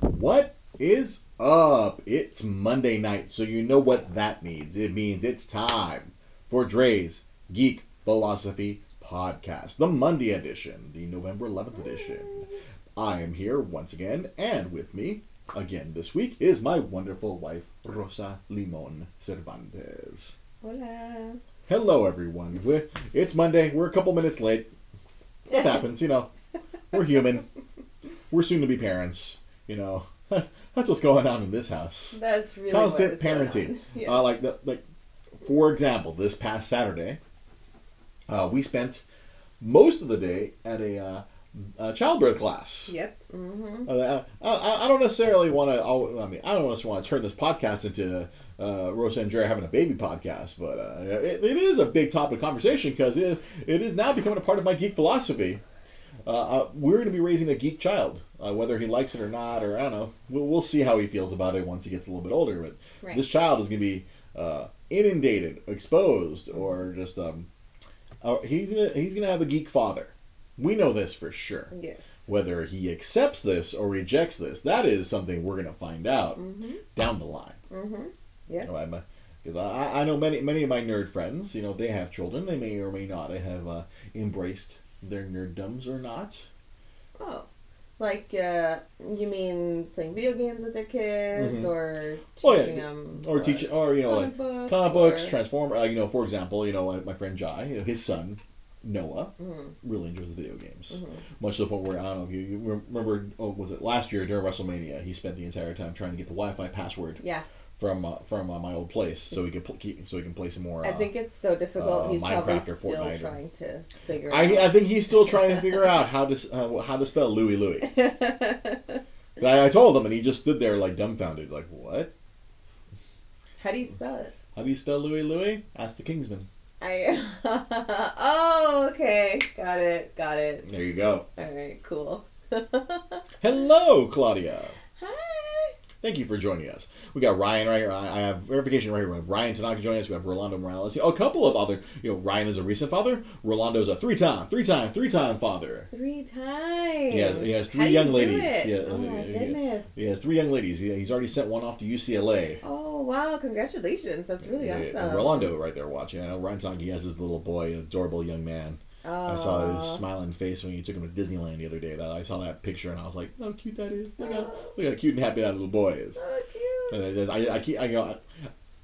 What is up? It's Monday night, so you know what that means. It means it's time for Dre's Geek Philosophy Podcast, the Monday edition, the November 11th edition. I am here once again, and with me again this week is my wonderful wife, Rosa Limon Cervantes. Hola. Hello, everyone. We're, it's Monday. We're a couple minutes late. It happens, you know. We're human. We're soon to be parents. You know, that's what's going on in this house. That's really Constant what is going parenting. Uh, like, the, like, for example, this past Saturday, uh, we spent most of the day at a, uh, childbirth class. Yep. Mm-hmm. Uh, I, I, I don't necessarily want to. I mean, I don't necessarily want to turn this podcast into uh, Rosa and Jerry having a baby podcast, but uh, it, it is a big topic of conversation because it, it is now becoming a part of my geek philosophy. Uh, uh, we're going to be raising a geek child, uh, whether he likes it or not, or I don't know. We'll, we'll see how he feels about it once he gets a little bit older. But Right. this child is going to be uh, inundated, exposed, or just um, uh, he's gonna he's gonna have a geek father. We know this for sure. Yes. Whether he accepts this or rejects this, that is something we're going to find out Mm-hmm. down the line. Mm-hmm. Yeah. Because I, I know many many of my nerd friends, you know, they have children. They may or may not have uh, embraced their nerddoms or not. Oh. Like, uh, you mean playing video games with their kids, Mhm. or Oh, yeah. teaching them, Or teach, or you know, like comic books, comic books, or- Transformer. Uh, you know, for example, you know, my friend Jai, you know, his son Noah Mhm. really enjoys video games. Mhm. Much to the point where I don't know if you, you remember. Oh, was it last year during WrestleMania? He spent the entire time trying to get the Wi-Fi password Yeah. From uh, from uh, my old place, so he could pl- keep, so he can play some more. Uh, I think it's so difficult. uh, He's probably Minecraft or still Fortnite or- trying to figure I, I out. think he's still trying to figure out how to uh, how to spell Louie Louie. But I, I told him, and he just stood there like dumbfounded, like what? How do you spell it? How do you spell Louie Louie? Ask the Kingsmen. I. oh, okay. Got it. Got it. There you go. All right. Cool. Hello, Claudia. Thank you for joining us. We got Ryan right here. I have verification right here. We have Ryan Tanaka joining us. We have Rolando Morales. A couple of other. You know, Ryan is a recent father. Rolando's a three-time, three-time, three-time father. Three times. He has, he has How three do young you do ladies. it? Yeah, oh my yeah, yeah. goodness. He has three young ladies. He, he's already sent one off to UCLA. Oh wow! Congratulations. That's really Yeah, awesome. Rolando right there watching. I know Ryan Tanaka he has his little boy, adorable young man. I saw his smiling face when you took him to Disneyland the other day. That I saw that picture and I was like, "How cute that is! Look how, look how cute and happy that little boy is." So cute. And I, I, I keep, I go,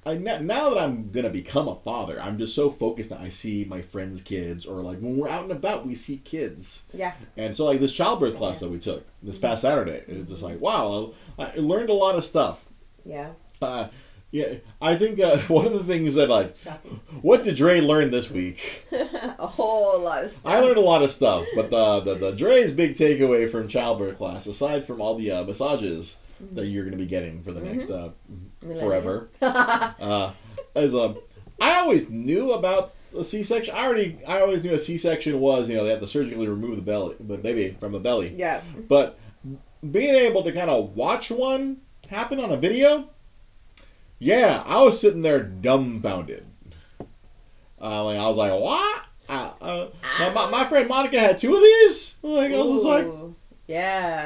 I, I now that I'm gonna become a father, I'm just so focused that I see my friends' kids, or like when we're out and about, we see kids. Yeah. And so like this childbirth class that we took this past Saturday, it was just like, wow, I, I learned a lot of stuff. Yeah. Uh, yeah, I think uh, one of the things that like, what did Dre learn this week? a whole lot of stuff. I learned a lot of stuff, but the the, the Dre's big takeaway from childbirth class, aside from all the uh, massages that you're going to be getting for the next uh, forever, uh, is um, I always knew about a C-section. I already I always knew a C-section was you know they have to surgically remove the belly, the baby from the belly, Yeah. but being able to kind of watch one happen on a video, yeah, I was sitting there dumbfounded. Uh, like I was like, what? Uh, uh, my, my, my friend Monica had two of these. Like I was like, Ooh.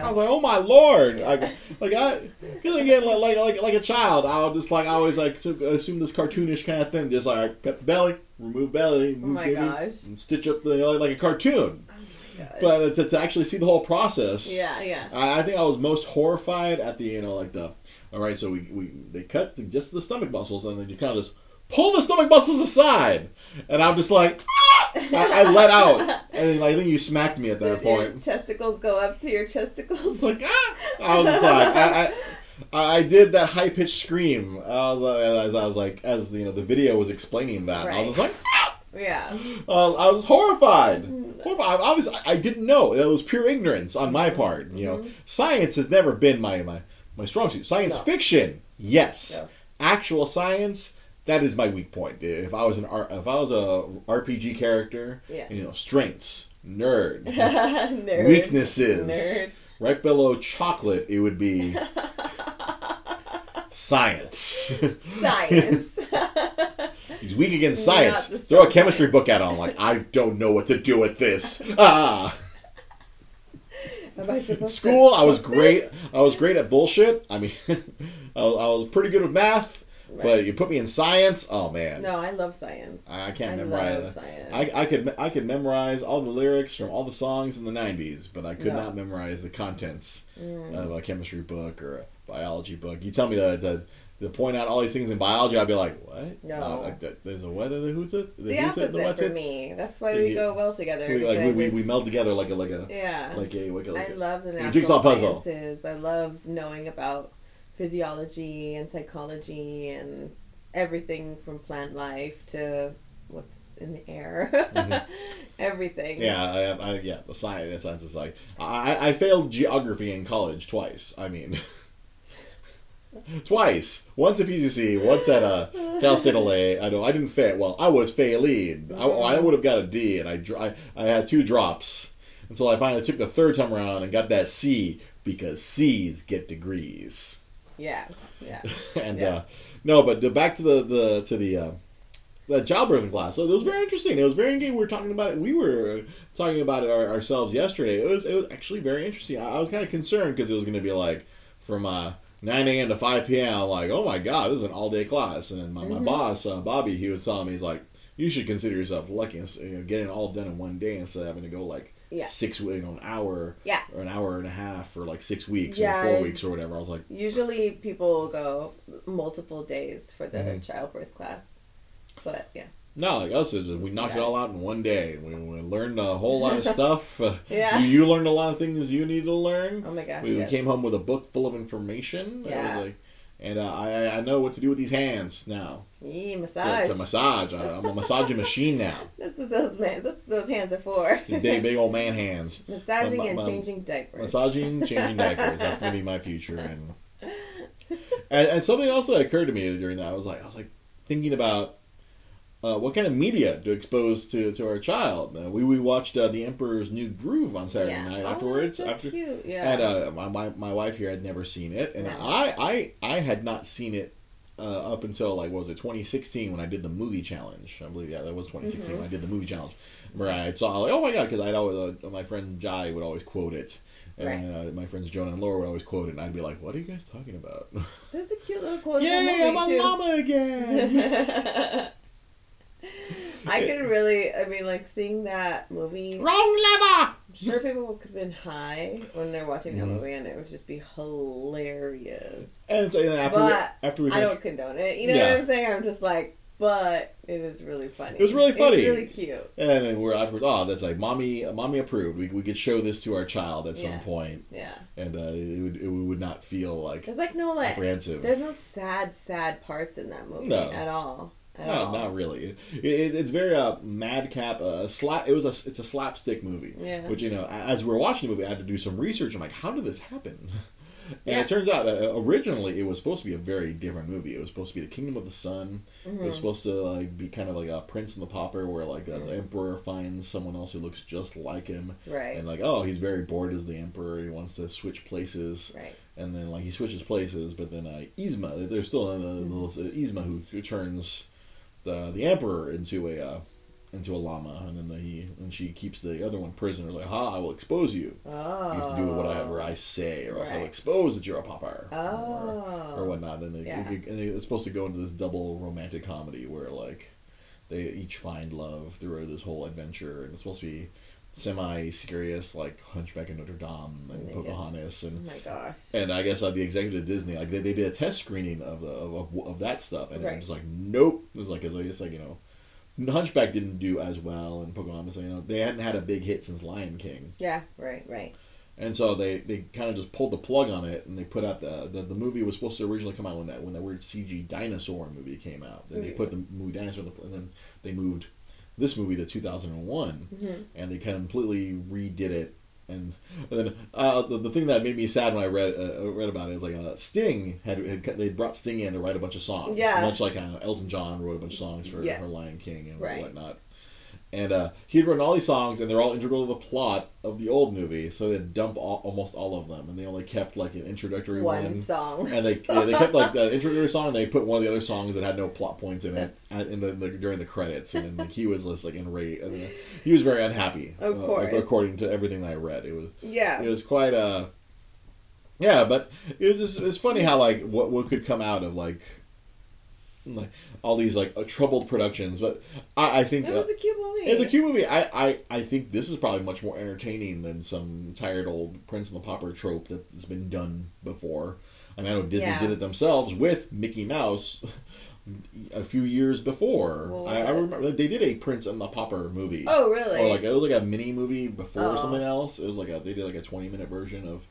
I was like, oh my lord! Like, like I feel again like, like like like a child. I was just like I always like assume this cartoonish kind of thing. Just like cut the belly, remove belly, Oh my baby, gosh. and stitch up the like, like a cartoon. Gosh. But to, to actually see the whole process, yeah, yeah. I, I think I was most horrified at the you know like the all right. So we, we they cut the, just the stomach muscles and then you kind of just pull the stomach muscles aside, and I'm just like "Ah!" I, I let out, and then I think you smacked me at that Did point. testicles go up to your chesticles? Like ah! I was just like I. I I did that high pitched scream. Uh, as I was like, as you know, the video was explaining that. I was like, "Ah!" yeah. uh, I was horrified. horrified. I, was, I didn't know. It was pure ignorance on my part. You know, science has never been my my, my strong suit. Science No. fiction, yes. No. Actual science, that is my weak point. If I was an R, if I was a RPG character, Yeah. you know, strengths, nerd, Nerd. weaknesses, Nerd. right below chocolate, it would be science. Science. He's weak against science. Throw a chemistry book at him. Like I don't know what to do with this. Ah. Am I supposed to School, I was great. I was great at bullshit. I mean, I was, I was pretty good with math, but you put me in science. Oh man, No, I love science. I, I can't I memorize. love science. I, I could I could memorize all the lyrics from all the songs in the '90s, but I could No. not memorize the contents Mm. of a chemistry book or a biology book. You tell me to, to, to point out all these things in biology, I'd be like, what? No. Uh, like, th- there's a what and a who's it? the who's it, opposite what's for me. That's why we yeah. go well together. We, like, we, we, we meld together like a like a Yeah. like a like a, like I a love the natural jigsaw puzzle. sciences. I love knowing about physiology and psychology and everything from plant life to what's in the air. Mhm. everything. Yeah, I, I, yeah. The science, the science is like I, I failed geography in college twice. I mean, twice. Once at PGC, once at uh, Cal State LA. I know I didn't fail. Well, I was failing. I, I would have got a D, and I, I I had two drops until I finally took the third time around and got that C because C's get degrees. Yeah. Yeah. and Yeah. uh, no, but the, back to the the to the uh, the childbirthing class. So it was very interesting. It was very engaging. We were talking about it. We were talking about it our, ourselves yesterday. It was it was actually very interesting. I, I was kind of concerned because it was going to be like from uh, 9 a.m. to 5 p.m. I'm like, oh my god, this is an all day class. And my, my Mhm. boss, uh, Bobby, he was telling me he's like, you should consider yourself lucky, you know, getting it all done in one day instead of having to go like. Yeah. Six, you know, an hour, Yeah. or an hour and a half for like six weeks Yeah, or four weeks or whatever. I was like, Usually people go multiple days for their Mhm. childbirth class. But yeah. No, like us, we knocked it all out in one day. We, we learned a whole lot of stuff. Yeah. you, learned a lot of things you needed to learn. Oh my gosh. we, yes. came home with a book full of information. It was Yeah. like- and uh, I, I know what to do with these hands now. To, massage. to massage. I, I'm a massaging machine now. That's what those man. That's what those hands are for. Big, big old man hands. Massaging My- and changing diapers. Massaging, changing diapers. That's gonna be my future. And, and and something else that occurred to me during that, I was like, I was like thinking about uh, what kind of media to expose to, to our child. Uh, we we watched uh, The Emperor's New Groove on Saturday yeah. night Oh, afterwards. that's so after cute. Yeah. and uh, my, my my wife here had never seen it, and No. I, I I had not seen it. Uh, up until like what was it 2016 when I did the movie challenge I believe yeah that was 2016 Mm-hmm. when I did the movie challenge where I saw like oh my god because I'd always uh, my friend Jai would always quote it and uh, my friends Jonah and Laura would always quote it and I'd be like what are you guys talking about That's a cute little quote. Yay, I'm a llama again. I could really, I mean, like seeing that movie. Wrong llama. I'm sure people could have been high when they're watching that Mhm. movie, and it would just be hilarious. And so and after But we, after we I don't condone it. You know Yeah. what I'm saying? I'm just like, but it is really funny. It was really funny. It's really cute. and then we're afterwards. Oh, that's like mommy, mommy approved. We, we could show this to our child at some point, Yeah. and uh, it would it would not feel like There's like no like, apprehensive. there's no sad, sad parts in that movie No. at all. No, all. not really. It, it, it's very uh, madcap. Uh, slap. It was a. It's a slapstick movie. Yeah. Which you know, as we were watching the movie, I had to do some research. I'm like, how did this happen? And Yeah. it turns out, uh, originally, it was supposed to be a very different movie. It was supposed to be the Kingdom of the Sun. It Mhm. was supposed to like be kind of like a Prince and the Pauper, where like uh, the Emperor finds someone else who looks just like him, Right. and like, oh, he's very bored as the Emperor. He wants to switch places, right. and then like he switches places, but then uh, Yzma, there's still a, a little uh, Yzma who, who turns the the Emperor into a uh, into a llama, and then the, he and she keeps the other one prisoner. Like, ha, I will expose you. Oh. You have to do whatever I say, or else I'll expose that you're a pauper, or, Oh. or whatnot. Then they, Yeah. and they, it's supposed to go into this double romantic comedy where like they each find love through this whole adventure, and it's supposed to be semi serious, like Hunchback of Notre Dame and. Pocahontas, Oh and my gosh. and I guess uh, the executive Disney, like they, they did a test screening of the of, of, of that stuff, and it was like, nope. It was like it's like, it's like you know, Hunchback didn't do as well, and Pocahontas, you know, they hadn't had a big hit since Lion King, Yeah. Right. Right. and so they, they kind of just pulled the plug on it, and they put out the, the the movie was supposed to originally come out when that when that weird CG dinosaur movie came out. Then they Mhm. put the movie dinosaur, the- and then they moved this movie to 2001 Mhm. and they completely redid it. And, and then uh, the, the thing that made me sad when I read uh, read about it is like uh, Sting had, had they brought Sting in to write a bunch of songs, Yeah. much like uh, Elton John wrote a bunch of songs for, Yeah. for Lion King and Right. whatnot. And uh, he'd written all these songs, and they're all integral to the plot of the old movie. So they'd dump all, almost all of them, and they only kept like an introductory One one. song. And they yeah, they kept like the introductory song, and they put one of the other songs that had no plot points in it That's- at- in the, the during the credits, and then like, he was just like enraged. and, uh, He was very unhappy, Of uh, course. according to everything that I read. It was Yeah. it was quite uh yeah but it was just, it's funny how like what what could come out of like like all these like uh, troubled productions but i i think It was a cute movie. it's a cute movie I, I i think this is probably much more entertaining than some tired old prince and the pauper trope that's been done before and i know disney Yeah. did it themselves with mickey mouse a few years before Well, I, I remember they did a prince and the pauper movie Oh, really? or like it was like a mini movie before Oh. something else. It was like a they did like a twenty minute version of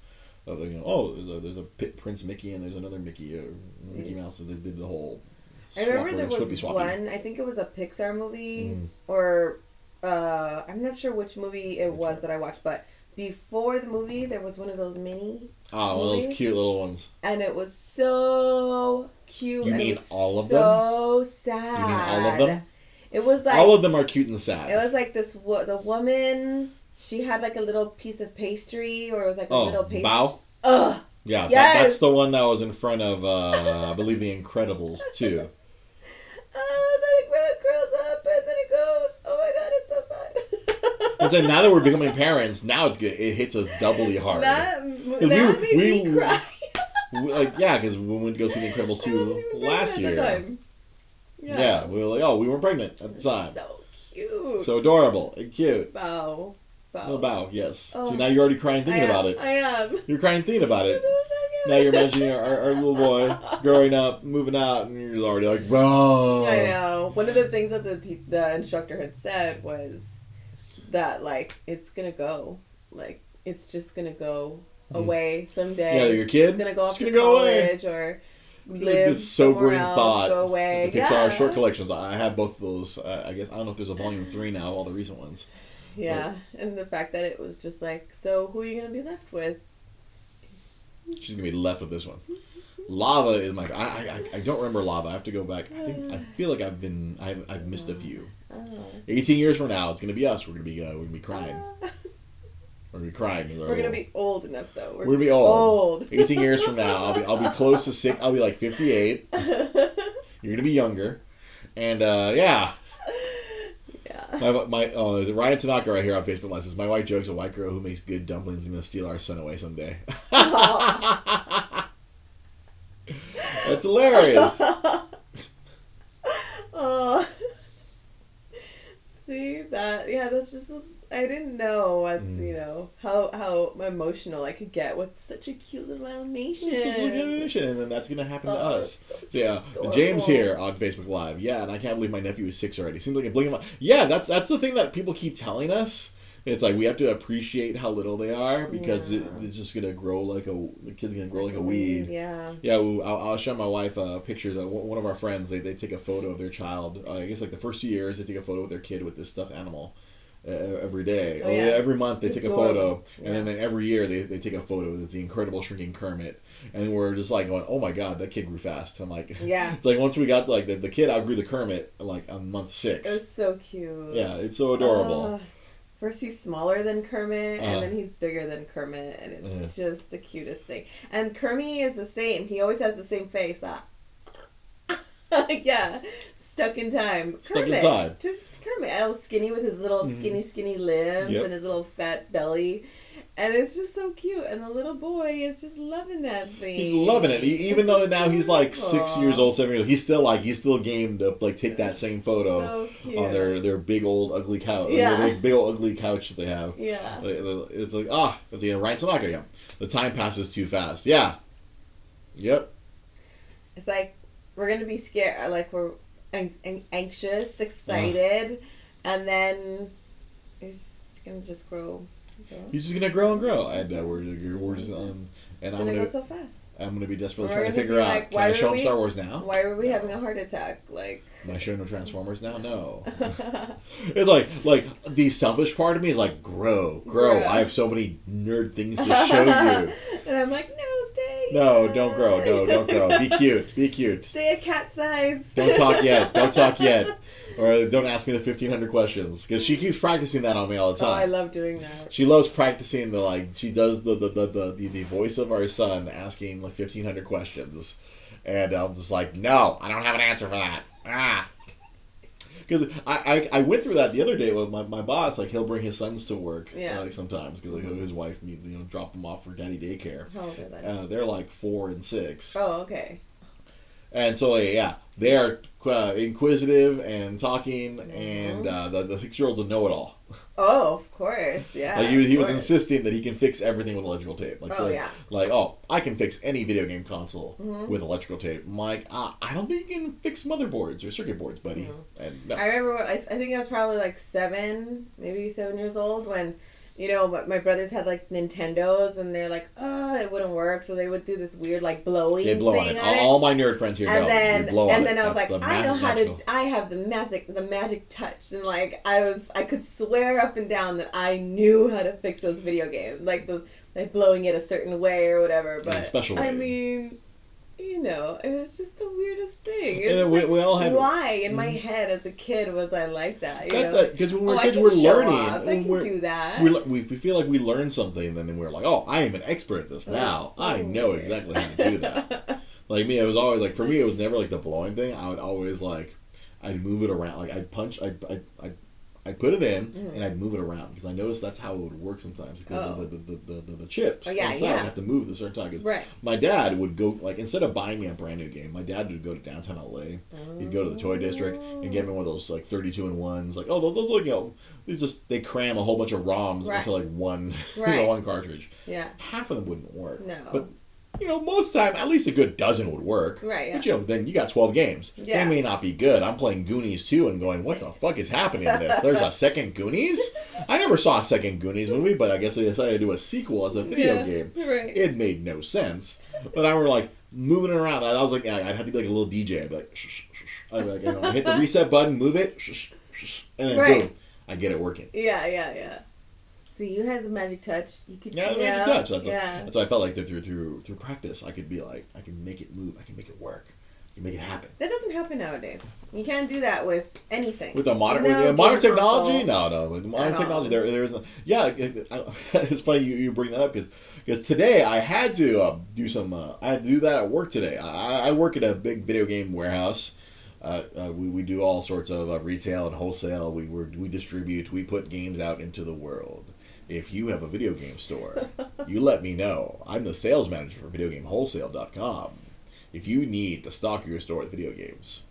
of you know oh there's a there's a Prince Mickey and there's another Mickey uh, Mickey Mouse. So they did the whole. I remember there was one. I think it was a Pixar movie, Mm. or uh, I'm not sure which movie it was that I watched, but before the movie, there was one of those mini, Ah, one of those cute little ones. and it was so cute. You mean all of them? so sad. You mean all of them? It was like All of them are cute and sad. it was like this. wo- The woman, she had like a little piece of pastry, or it was like a oh, little pastry. Bow. Ugh. Yeah, that, Yes. that's the one that was in front of uh, I believe the Incredibles too. Oh, then it curls up and then it goes. Oh my god, it's so sad. And so now that we're becoming parents, now it's good. It hits us doubly hard. That, we- that made we- me cry. We- like yeah, because we went to go see the Incredibles two last year. time. Yeah. we were like, oh, we were pregnant at the time. So cute. So adorable and cute. bow. Bow. Little bow, yes. Oh. See, now you're already crying thinking am, about it. I am. You're crying thinking about it. so. Now you're imagining our, our little boy growing up, moving out, and you're already like, bro. I know. One of the things that the the instructor had said was that like it's gonna go, like it's just gonna go away someday. Yeah, your kid? It's gonna go off to go away. college or live This sobering else, thought. go away. The Pixar yeah. short collections. I have both of those. Uh, I guess I don't know if there's a volume three now. All the recent ones. Yeah, and the fact that it was just like, so who are you gonna be left with? She's gonna be left with this one. Lava is my. I, I I don't remember lava. I have to go back. I think I feel like I've been. I've, I've missed a few. Oh. 18 years from now, it's gonna be us. We're gonna be. Uh, we're gonna be crying. We're gonna be crying. We're gonna be old enough though. We're gonna be old. Old. 18 years from now, I'll be I'll be close to six. I'll be like 58. You're gonna be younger, and uh, yeah, yeah. my my oh, is it Ryan Tanaka right here on Facebook Live says my wife jokes a white girl who makes good dumplings is gonna steal our son away someday. That's hilarious. oh. See that? Yeah, that's just. I didn't know what Mm. you know how how emotional I could get with such a cute little animation. and then that's gonna happen to Oh, us. so yeah, adorable. James here on Facebook Live. Yeah, and I can't believe my nephew is six already. Seems like a blink of. Yeah, that's that's the thing that people keep telling us. It's like we have to appreciate how little they are because it, it's just gonna grow like a the kid's gonna grow like a weed. Yeah. Yeah, I'll, I'll show my wife uh, pictures. Of one of our friends, they, they take a photo of their child. Uh, I guess like the first two years, they take a photo of their kid with this stuffed animal uh, every day. Oh, yeah. Every month they take a photo, and then, Yeah. then every year they, they take a photo with the incredible shrinking Kermit. And we're just like going, oh my god, that kid grew fast. I'm like, Yeah. it's like once we got like the, the kid outgrew the Kermit like on month six. It was so cute. yeah, it's so adorable. Ah. First he's smaller than Kermit, Uh-huh. and then he's bigger than Kermit, and it's Uh-huh. just the cutest thing. And Kermit is the same. He always has the same face. That. yeah, stuck in time. Stuck in Kermit, time. Just Kermit, all skinny with his little Mhm. skinny, skinny limbs Yep. and his little fat belly. And it's just so cute, and the little boy is just loving that thing. He's loving it. He, even though now he's like six years old, seven years old, he's still like he's still game to like take that same photo. So on their their big old ugly couch. Yeah. Their big, big old ugly couch that they have. yeah. It's like ah, it's the Ryan Tanaka. Yeah, the time passes too fast. Yeah. Yep. It's like we're gonna be scared, like we're an- an- anxious, excited, and then it's, it's gonna just grow. Grow. He's just gonna grow and grow. And uh, we're we're just um, and I'm gonna go so fast. I'm gonna be desperately trying to figure out like, can why I show him we- Star Wars now? Why are we having a heart attack? Like, Can I show him Transformers now? No. it's like like the selfish part of me is like grow, grow. Grow. I have so many nerd things to show you. and I'm like, no, stay. No, don't grow. No, don't grow. Be cute. Be cute. Stay a cat size. Don't talk yet. Don't talk yet. Or don't ask me the fifteen hundred questions because she keeps practicing that on me all the time. Oh, I love doing that. she loves practicing the like. She does the the, the, the, the, the voice of our son asking like fifteen hundred questions, and I'm just like, no, I don't have an answer for that. Ah. Because I, I, I went through that the other day with my, my boss. Like he'll bring his sons to work. Yeah. like sometimes because like, his wife you know drop them off for daddy daycare. How old are they? Uh, they're like four and six. oh, okay. And so, yeah, they are uh, inquisitive and talking, Mm-hmm. and uh, the, the six year old's a know it all. Oh, of course. Yeah. Like, he, was- he was insisting that he can fix everything with electrical tape. Like, Oh, like, yeah. like, oh, I can fix any video game console Mhm. with electrical tape. I'm like, ah, I don't think you can fix motherboards or circuit boards, buddy. Mm-hmm. And no. I remember, I, I think I was probably like seven, maybe seven years old when, you know, my, my brothers had like Nintendos and they're like, oh, it wouldn't work. So they would do this weird like blowing they blow on it. All, it. all my nerd friends here and know. then they blow on and it. then I was That's like, I know how to. I have the magic, the magic touch, and like I was, I could swear up and down that I knew how to fix those video games, like those, like blowing it a certain way or whatever. But special I way. mean, you know, it was just the weirdest thing. We, like, we all have. why in my Mhm. head as a kid was I like that? You That's know? because when we're oh, kids, we're learning. Off. I can we're, do that. we, we we feel like we learn something, and then we're like, "Oh, I am an expert at this That's now. so I know weird. exactly how to do that." like me, it was always like for me, it was never like the blowing thing. I would always like, I'd move it around. Like I'd punch, I'd I'd, I'd, I'd put it in, Mhm. and I'd move it around because I noticed that's how it would work sometimes. Because Oh. the, the, the, the, the, the chips Oh, yeah, inside yeah. have to move at a certain time. 'Cause right. my dad would go like instead of buying me a brand new game, my dad would go to downtown LA. He'd go to the toy district and get me one of those like thirty-two and ones. Like, oh, those, those look, you know, they just they cram a whole bunch of ROMs Right. into like one, you know, Right. one cartridge. Yeah. Half of them wouldn't work. No. But you know, most time, at least a good dozen would work. Right. Yeah. But you know, then you got twelve games. Yeah. They may not be good. I'm playing Goonies too and going, what the fuck is happening in this? There's a second Goonies. I never saw a second Goonies movie, but I guess they decided to do a sequel as a video yeah. game. Right. It made no sense. But I were like moving it around. I was like, I'd have to be like a little DJ. I'd be like, shh, shh, shh. I'd be like, you know, hit the reset button, move it, shh, shh, shh, and then Right. boom, I get it working. Yeah, yeah, yeah. See, you had the magic touch. You could. Yeah, the magic touch. That's, yeah. that's why I felt like that through through through practice, I could be like, I can make it move, I can make it work, I can make it happen. That doesn't happen nowadays. You can't do that with anything. With the modern, No with the modern technology, console. no, no. With modern At technology, all. there, there isn't. Yeah, it, I, it's funny you, you bring that up because because today I had to uh, do some. Uh, I had to do that at work today. I, I work at a big video game warehouse. Uh, uh, we, we do all sorts of uh, retail and wholesale. We we we distribute. We put games out into the world. If you have a video game store, you let me know. I'm the sales manager for VideoGameWholesale.com. If you need to stock your store with video games,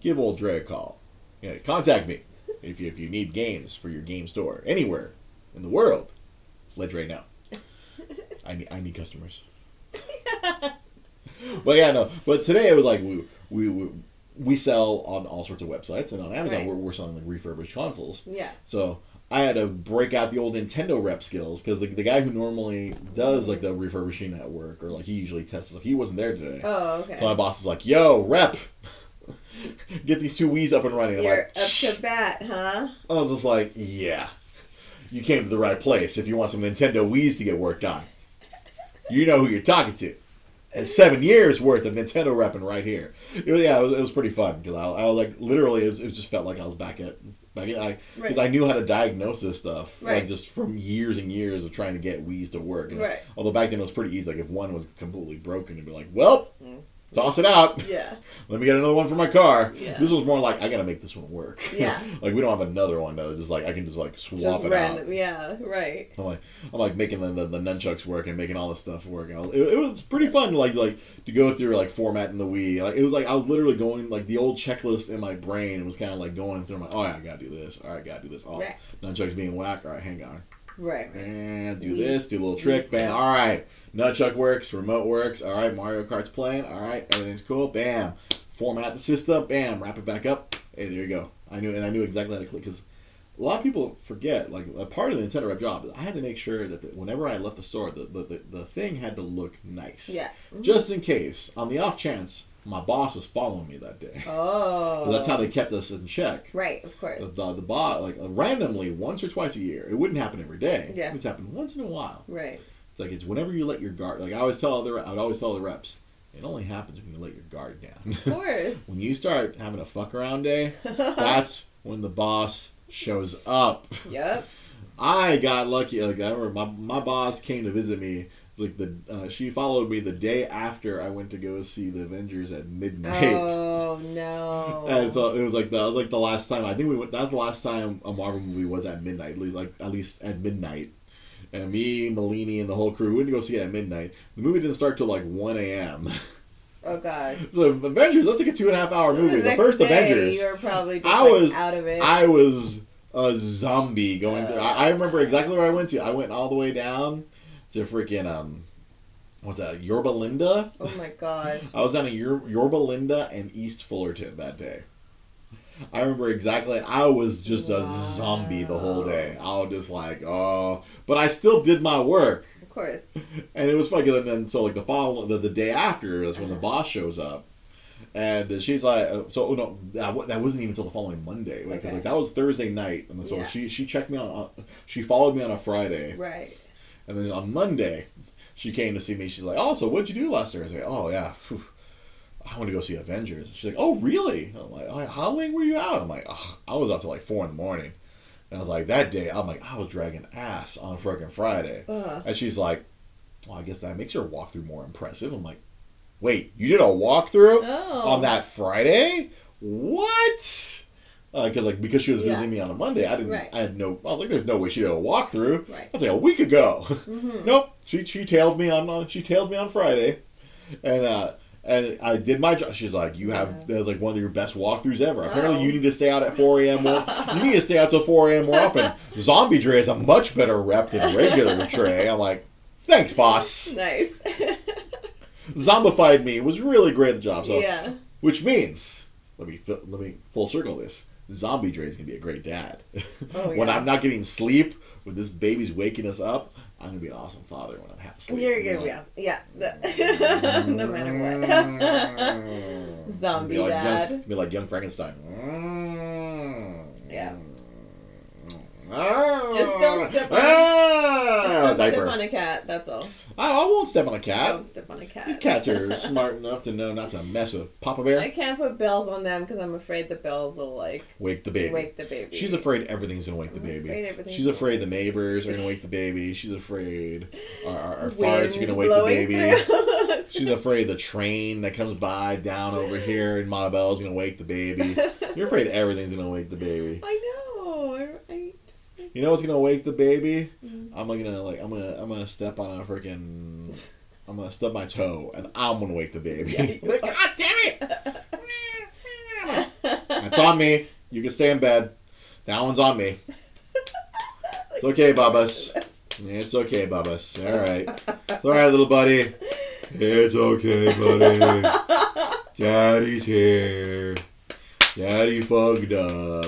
give old Dre a call. Yeah, contact me if you, if you need games for your game store anywhere in the world. Let Dre know. I need, I need customers. but yeah, no. But today it was like we we we, we sell on all sorts of websites and on Amazon Right. we're, we're selling like refurbished consoles. Yeah. So I had to break out the old Nintendo rep skills because the, the guy who normally does like the refurbishing at work or like he usually tests stuff, he wasn't there today. Oh, okay. So my boss is like, "Yo, rep, get these two Wii's up and running." I'm You're like, up to bat, huh? I was just like, "Yeah, you came to the right place. If you want some Nintendo Wii's to get worked on, you know who you're talking to." And seven years worth of Nintendo repping right here. It was, yeah, it was, it was pretty fun because I, I was like literally, it, was, it just felt like I was back at in, I because Right. I knew how to diagnose this stuff like just from years and years of trying to get Wii's to work. And Right. Although back then it was pretty easy. Like if one was completely broken, it'd be like, well, Mm. Toss it out. Yeah. Let me get another one for my car. Yeah. This was more like I gotta make this one work. Yeah. like we don't have another one though. Just like I can just like swap Just it random. out. Yeah. Right. I'm like I'm like making the, the, the nunchucks work and making all this stuff work. Was, it, it was pretty fun. Like like to go through like formatting the Wii. Like it was like I was literally going like the old checklist in my brain was kind of like going through my. Oh yeah, I gotta do this. All right, I gotta do this. Oh, Right. nunchucks being whacked. All right, hang on. Right. right. And do this, do a little trick, bam. All right, nunchuck works, remote works. All right, Mario Kart's playing. All right, everything's cool. Bam, format the system. Bam, wrap it back up. Hey, there you go. I knew, and I knew exactly how to click because a lot of people forget. Like a part of the Nintendo Rep job, I had to make sure that the, whenever I left the store, the, the, the, the thing had to look nice. Yeah. Mhm. Just in case, on the off chance, my boss was following me that day. Oh. That's how they kept us in check. Right. Of course. The, the, bot, like randomly, once or twice a year. It wouldn't happen every day. Yeah. It would happen once in a while. Right. It's like it's whenever you let your guard. Like I always tell other, I would always tell the reps, It only happens when you let your guard down. Of course. when you start having a fuck around day, that's when the boss shows up. yep. I got lucky. Like I remember, my my boss came to visit me. It's like the uh, she followed me the day after I went to go see the Avengers at midnight. Oh no. And so it was like the like the last time I think we went. That's the last time a Marvel movie was at midnight. At least like at least at midnight. And me, Malini, and the whole crew we went to go see it at midnight. The movie didn't start till like one a.m. oh god. so Avengers, that's like a two and a half hour movie. The, next first Avengers, You were probably I like, was- out of it. I was a zombie going through. Uh. I, I remember exactly where I went to. I went all the way down to freaking um, what's that? Yorba Linda. oh my god. I was down in Yor- Yorba Linda and East Fullerton that day. I remember exactly. I was just a zombie the whole day. I was just like, oh, but I still did my work, Of course. and it was fucking. And then so like the following the, the day after is when the boss shows up, and she's like, uh, so oh no, that, that wasn't even until the following Monday. Like, Okay. like that was Thursday night, and so Yeah. she she checked me on. she followed me on a Friday, Right. and then on Monday, she came to see me. She's like, "Oh, so what'd you do last Thursday?" Oh yeah, phew, I want to go see Avengers. She's like, "Oh really?" I'm like, "Oh, "How late were you out?" I'm like, "Ugh, "I was out till like four in the morning." And I was like, "That day, I'm like, I was dragging ass on freaking Friday." Ugh. And she's like, "Well, I guess that makes your walkthrough more impressive." I'm like, "Wait, you did a walkthrough Oh. on that Friday? What?" Because like because she was Yeah. visiting me on a Monday, I didn't. Right. I had no. I was like, "There's no way she did a walkthrough." Right. That's like a week ago. Mhm. nope. She she tailed me on, on she tailed me on Friday, and uh and I did my job. She's like, you have was like one of your best walkthroughs ever. Apparently, Oh. you need to stay out at four a.m. more. you need to stay out till four a.m. more often. Zombie Dre is a much better rep than regular Dre. I'm like, thanks, boss. Nice. Zombified me was really great at the job. So, yeah. which means let me let me full circle this. Zombie Dre is gonna be a great dad. Oh, when yeah. I'm not getting sleep, when this baby's waking us up, I'm gonna be an awesome father when I'm You're You gonna be awesome. Yeah. no matter what. Zombie be like dad. Young, be like young Frankenstein. Yeah. Ah, Just don't step on- ah, Don't diaper. step on a cat. That's all. I, won't step on a cat. Don't step on a cat. These cats are smart enough to know not to mess with Papa Bear. I can't put bells on them because I'm afraid the bells will like Wake the baby. wake the baby. She's afraid everything's gonna wake the I'm baby. afraid She's afraid the neighbors are gonna wake the baby. She's afraid our, our, our farts are gonna wake the baby. She's afraid the train that comes by down over here in Montebello is gonna wake the baby. You're afraid everything's gonna wake the baby. I know. I, I just You know what's gonna wake the baby? Mm. I'm gonna like I'm gonna I'm gonna step on a freaking I'm gonna stub my toe and I'm gonna wake the baby. Yeah, Like. God damn it! That's on me. You can stay in bed. That one's on me. It's okay, Bubbas. It's okay, Bubbas. All right. It's all right, little buddy. It's okay, buddy. Daddy's here. Daddy fugged up.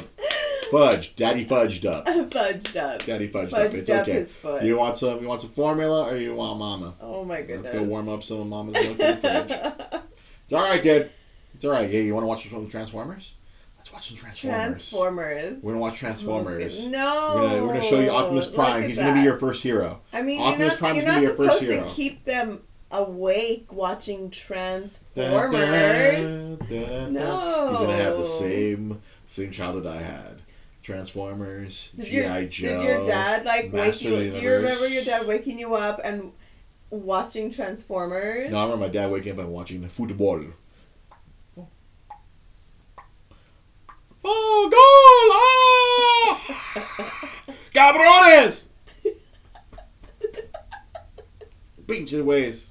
Fudge. Daddy fudged up. fudged up. Daddy fudged, up. It's up okay. You want some? You want some formula, or you want Mama? Oh my goodness. Let's go warm up some of Mama's milk in the fridge. It's all right, dude. It's all right. Yeah, you want to watch some Transformers? Let's watch some Transformers. Transformers. We're gonna watch Transformers. No. We're gonna, we're gonna show you Optimus Prime. He's gonna be your first hero. I mean, Optimus you're not, Prime's you're gonna not be your first supposed hero. to keep them awake watching Transformers. dun, dun. No. He's gonna have the same same childhood I had. Transformers, GI Joe. did your dad like wake Master you? Do you remember your dad waking you up and watching Transformers? No, I remember my dad waking up and watching the football. Oh, goal! Oh! Cabrones! Pinche ways.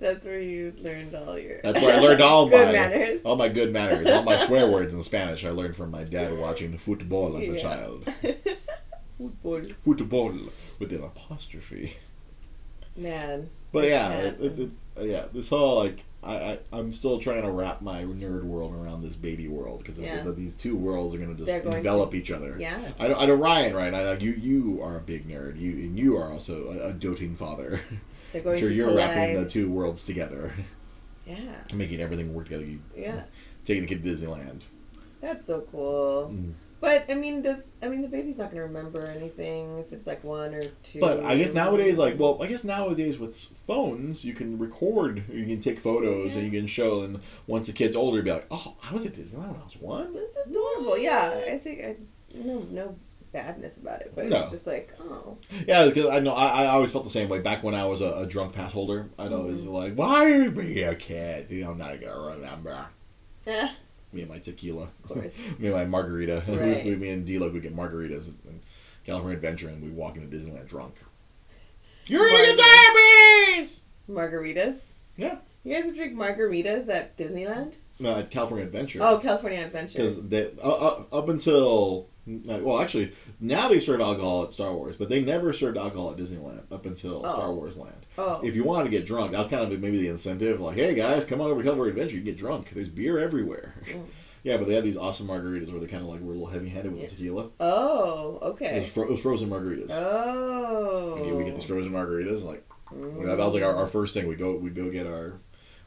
That's where you learned all your. That's where I learned all good my manners. all my good manners, all my swear words in Spanish. I learned from my dad watching football as a child. Football. Football with an apostrophe. Man. But yeah, Yeah. it, it, it, uh, yeah, this whole like I, I I'm still trying to wrap my nerd world around this baby world because Yeah. these two worlds are going to They're just going envelop each other. Yeah. I know, I know Ryan, right? I know you you are a big nerd. You and you are also a, a doting father. They're going sure to you're collide. wrapping the two worlds together, Yeah. making everything work together. You Yeah. taking the kid to Disneyland. That's so cool. Mm. But I mean, does I mean the baby's not gonna remember anything if it's like one or two. But I guess nowadays, like, well, I guess nowadays with phones, you can record, you can take photos, and you can show. And once the kid's older, you'll be like, oh, I was at Disneyland when I was one. it's adorable. Yeah, I think I no no badness about it, but No. it's just like oh Yeah, because I know I, I always felt the same way back when I was a, a drunk pass holder. I'd always Mm-hmm. like, why are you being a kid? You know, I'm not gonna remember. eh, Me and my tequila, of course. me and my margarita. Right. we, me and D-Lo would get margaritas and California Adventure, and we walk into Disneyland drunk. You're gonna get diabetes. Margaritas. Yeah. You guys would drink margaritas at Disneyland? No, at California Adventure. Oh, California Adventure. because they uh, uh, up until well, actually now they serve alcohol at Star Wars, but they never served alcohol at Disneyland up until Oh. Star Wars Land. Oh, If you wanted to get drunk, that was kind of maybe the incentive. Like, hey guys, come on over to California Adventure, you can get drunk. There's beer everywhere. Mm. yeah, but they had these awesome margaritas where they kind of like were a little heavy handed with Yeah. the tequila. oh, It okay. was, fro- it was frozen margaritas. Oh, We, get, we get these frozen margaritas. Like Mm. that was like our, our first thing. We go we go get our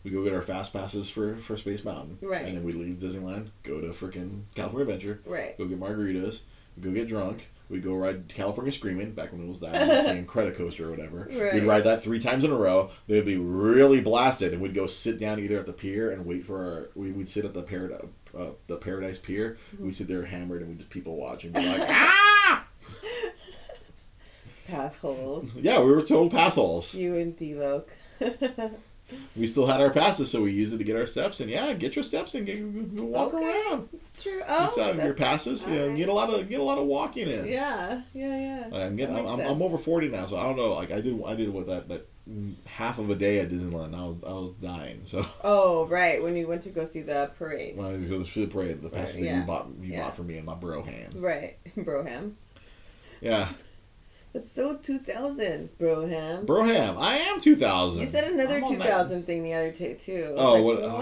we go get our fast passes for for Space Mountain. Right. And then we leave Disneyland, go to freaking California Adventure. right. go get margaritas, go get drunk. We go ride California Screaming back when it was that same credit coaster or whatever. Right. We'd ride that three times in a row. They'd be really blasted, and we'd go sit down either at the pier and wait for our. We, we'd sit at the paradise, uh, the Paradise Pier. Mm-hmm. We'd sit there hammered, and we'd just people watch and be like, ah! Pass holes. Yeah, we were total passholes. You and D-Loc. We still had our passes, so we used it to get our steps. And yeah, get your steps and get, go walk Okay. around. it's true. Oh, uh, your passes, you know, alright. get a lot of get a lot of walking in. yeah, yeah, yeah. I'm getting. I'm, I'm. I'm over forty now, so I don't know. Like I did. I did what that that mm, half of a day at Disneyland. I was I was dying. So Oh, right. When you went to go see the parade. when I going to the parade, the passes that yeah. you bought you Yeah. bought for me and my bro hand. Right. Broham. Yeah, That's so 2000, Broham. Broham. I am two thousand. You said another I'm that. 2000 thing the other day, too. I was Oh, like, what- oh.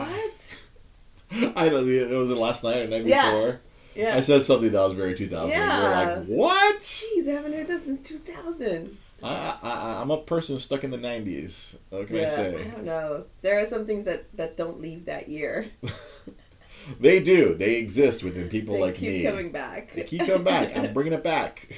What? I don't. It was it last night or night Yeah. before. Yeah. I said something that was very two thousand. Yeah. You're like what? Jeez, I haven't heard that since 2000. I, I I'm a person stuck in the nineties. What can yeah, I I don't know. There are some things that, that don't leave that year. They do. They exist within people they like keep me. coming back. They keep coming back. I'm bringing it back.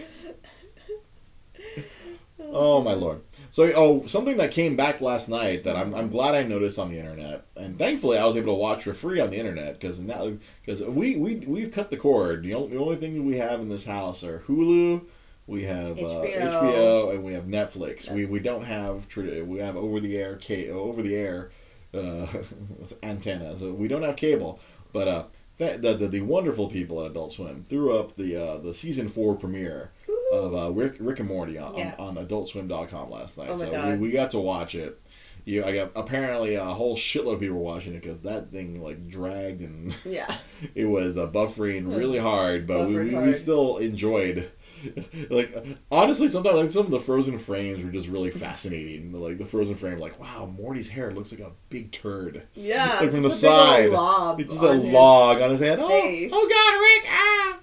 Oh my lord. So oh something that came back last night that I'm, I'm glad I noticed on the internet and thankfully I was able to watch for free on the internet because now because we we we've cut the cord. The only, the only thing we have in this house are Hulu, we have uh, HBO. HBO, and we have Netflix. We we don't have we have over the air over the air uh, antenna. So we don't have cable, but uh. The, the, the wonderful people at Adult Swim threw up the uh, the season four premiere of uh, Rick, Rick and Morty on, Yeah. on, on AdultSwim.com last night. Oh my so God. We, we got to watch it. You, I got apparently a whole shitload of people were watching it because that thing like dragged and Yeah. it was uh, buffering really hard, but we, we, we still enjoyed. Like honestly, sometimes like some of the frozen frames were just really fascinating. Like the frozen frame, like wow, Morty's hair looks like a big turd. Yeah. Like from the just a big old side. It's just a log on his head. Oh, face. oh God, Rick! Ah!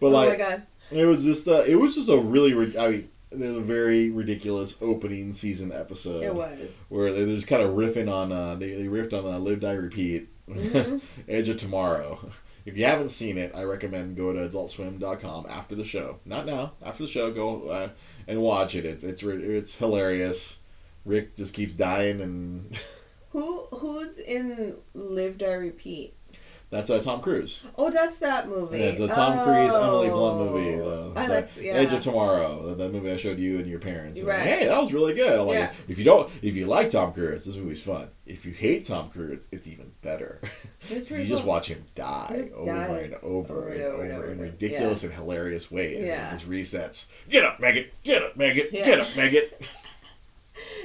But Oh like, my god. it was just uh, it was just a really I mean there's a very ridiculous opening season episode It was. where they- they're just kind of riffing on uh, they, they riffed on uh, Live Die Repeat Mhm. Edge of Tomorrow. If you haven't seen it, I recommend go to AdultSwim.com after the show. Not now. After the show, go uh, and watch it. It's it's it's hilarious. Rick just keeps dying, and Who who's in Live Die Repeat? That's uh, Tom Cruise. Oh, that's that movie. Yeah, it's a Tom Cruise, Emily Blunt movie. Oh. Uh, I like yeah. Edge of Tomorrow, that- movie I showed you and your parents. And, Right. Hey, that was really good. I'm like, Yeah. if you don't, if you like Tom Cruise, this movie's fun. If you hate Tom Cruise, it's even better. It was 'Cause pretty you just watch him die over and over and over, and over in and over. ridiculous and hilarious ways. Yeah. it just resets. Get up, Megan. Get up, Megan. Yeah. Get up, Megan.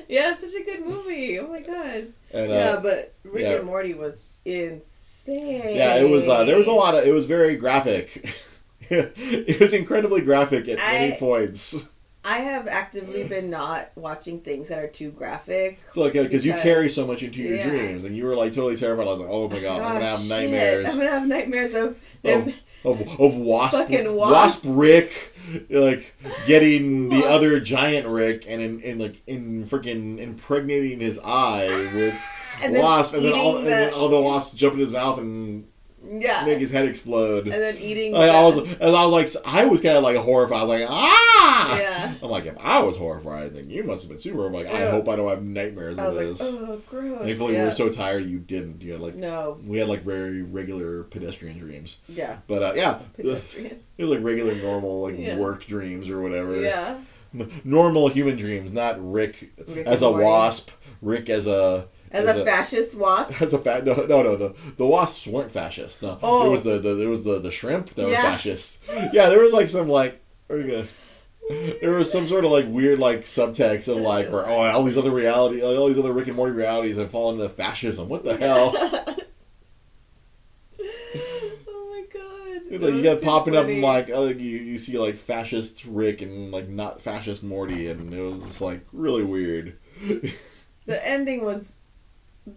Yeah, it's such a good movie. Oh my god. And yeah, uh, but Rick yeah. and Morty was insane. Yeah, it was. Uh, there was a lot of. It was very graphic. it was incredibly graphic at many points. I have actively been not watching things that are too graphic. So like, because you carry so much into your yeah. dreams, and you were like totally terrified. I was like, oh my god, I'm gonna have shit. nightmares I'm gonna have nightmares of Oh. them. of, of wasp, Fucking wasp wasp. Rick, like getting the other giant Rick, and in, in like in freaking impregnating his eye with And then wasp, and then all eating and then the- all the wasps jump in his mouth and Yeah. make his head explode. and then eating. Like, I was, and I was like, I was kind of like horrified. I was like, ah! Yeah. I'm like, if I was horrified, then you must have been super. I'm like, I hope I don't have nightmares of was like, this. oh, gross. and I feel like yeah. we were so tired, you didn't. You had like, No. we had like very regular pedestrian dreams. Yeah. But uh, yeah, it was like regular, normal, like Yeah. work dreams or whatever. yeah. Normal human dreams, not Rick, Rick as a Morty. wasp, Rick as a As, a, fascist wasp. as a fa- no no no the the wasps weren't fascist no Oh. it was oh. the, the there was the the shrimp that were fascist yeah there was like some like there we go. there was some sort of like weird like subtext of like where oh all these other reality all these other Rick and Morty realities have fallen into fascism what the hell oh my god. It's like you so popping up funny. like oh, like, you you see like fascist Rick and like not fascist Morty and it was just like really weird The ending was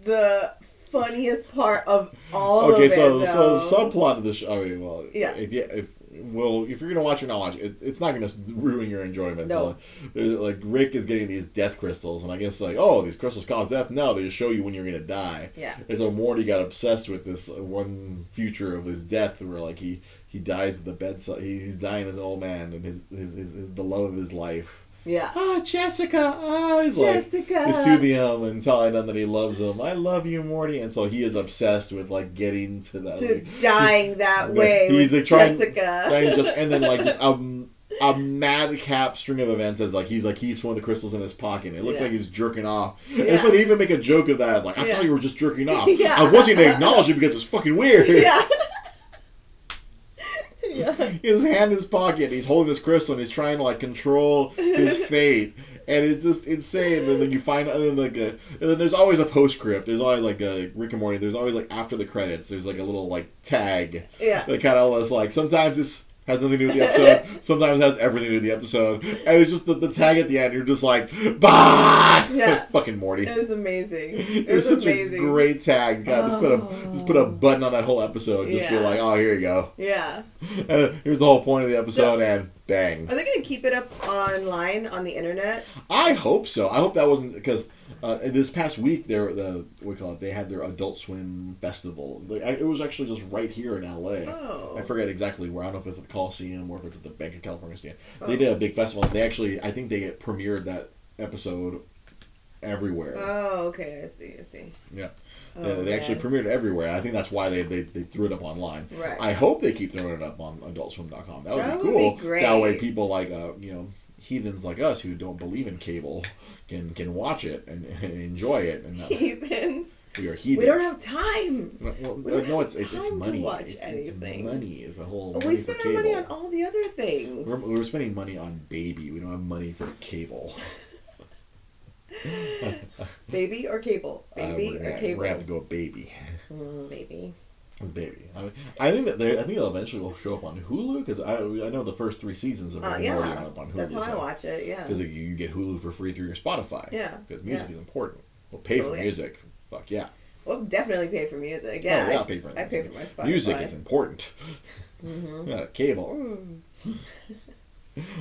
the funniest part of all okay, of it. so so the though. subplot of the show. I mean, well, Yeah. If you if well, if you're gonna watch it, not watch it. it it's not gonna ruin your enjoyment. No. So, like, Rick is getting these death crystals, and I guess like oh, these crystals cause death. No, they just show you when you're gonna die. Yeah. And so Morty got obsessed with this one future of his death, where like he he dies at the bedside. He, he's dying as an old man, and his his, his, his the love of his life. Yeah. Ah, Jessica. Ah, he's like Jessica. He's soothing him and telling him that he loves him. I love you, Morty. And so he is obsessed with like getting to that. to like, dying that way he's, like, trying- Jessica. trying just and then like just a, a madcap string of events as like he's like keeps one of the crystals in his pocket. It looks Yeah. like he's jerking off. And Yeah. it's funny they even make a joke of that. Like I Yeah. thought you were just jerking off. Yeah. I wasn't gonna acknowledge it because it's fucking weird. yeah. His hand in his pocket. He's holding this crystal and he's trying to like control his fate. And it's just insane. And then you find, and then like, a, and then there's always a postscript. There's always like a Rick and Morty. There's always like after the credits. There's like a little like tag Yeah. that kind of was like sometimes it's has nothing to do with the episode. sometimes it has everything to do with the episode. And it's just the, the tag at the end. You're just like, bah! Yeah. fucking Morty. It was amazing. It It was was such amazing. a great tag. God, just put a just put a oh. button on that whole episode. Just be like, oh, here you go. Yeah. And here's the whole point of the episode, and bang. Are they gonna keep it up online on the internet? I hope so. I hope that wasn't because uh, this past week there the what call it they had their Adult Swim festival. Like, I- It was actually just right here in L.A. Oh. I forget exactly where. I don't know if it's at the Coliseum or if it's at the Bank of California stand. Oh. They did a big festival. They actually, I think they premiered that episode everywhere. Oh, okay. I see. I see. Yeah. Oh, Yeah, they actually premiered everywhere. I think that's why they, they, they threw it up online. Right. I hope they keep throwing it up on AdultSwim.com. That would That be would be cool. That way, people like uh, you know heathens like us who don't believe in cable can can watch it and, and enjoy it. And uh, Heathens. we are heathens. We don't have time. Well, we don't no, have it's it's, it's time to money. watch It's- it's anything. money is a whole. we money for spend our money on all the other things. We're, we're spending money on baby. We don't have money for cable. Baby or cable? Uh, Baby we're, or cable? we're gonna have to go baby. Mm, baby. Baby. I, mean, I think that they I think it'll eventually will show up on Hulu because I I know the first three seasons of Uh, yeah. are up on Hulu. That's how I so- watch it. Yeah. Because you you get Hulu for free through your Spotify. Yeah, Because music yeah. is important. We'll pay for Totally. music. Fuck yeah. We'll definitely pay for music. Yeah. Oh, I, pay for I pay for my Spotify. Music is important. Mhm. Yeah, cable.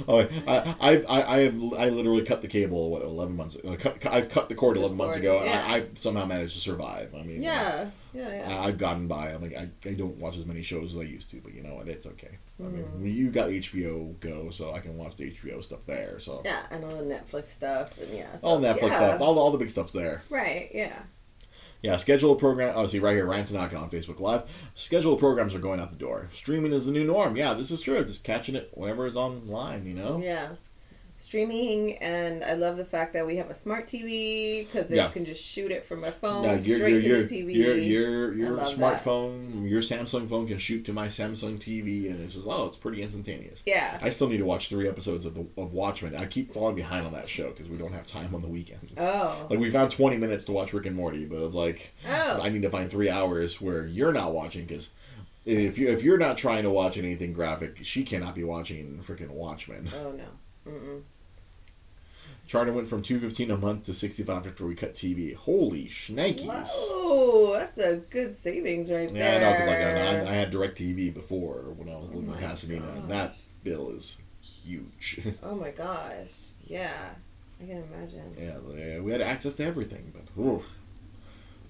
oh, I, I, I, I have I literally cut the cable what eleven months. Uh, cut, cut- I cut the cord eleven months cord, ago. yeah. And I, I somehow managed to survive. I mean, Yeah. Yeah. Yeah. I, I've gotten by. I'm like I, I don't watch as many shows as I used to, but you know what? It's okay. I mean, Mhm. you got HBO Go, so I can watch the HBO stuff there. So yeah. And all the Netflix stuff and yeah. So, all Netflix yeah. stuff, all the, all the big stuff's there. Right. Yeah. Yeah, schedule program. Obviously, right here, Ryan Tanaka on Facebook Live. Scheduled programs are going out the door. Streaming is the new norm. Yeah, this is true. Just catching it whenever it's online. You know. Yeah. Streaming, and I love the fact that we have a smart TV because Yeah. you can just shoot it from my phone No, your straight your your, to the TV. your your your that. smartphone, your Samsung phone can shoot to my Samsung TV, and it's just oh, it's pretty instantaneous. yeah. I still need to watch three episodes of the of Watchmen. I keep falling behind on that show because we don't have time on the weekends. Oh. Like we found twenty minutes to watch Rick and Morty, but like Oh. I need to find three hours where you're not watching because if you if you're not trying to watch anything graphic, she cannot be watching freaking Watchmen. Oh no. Mm-mm. Charter went from two fifteen a month to sixty five after we cut TV. Holy shnikes! Whoa, that's a good savings right there. Yeah, I know because like I, I had DirecTV before when I was living Oh in Pasadena, and that bill is huge. Oh my gosh. Yeah. I can imagine. yeah, we had access to everything, but ooh,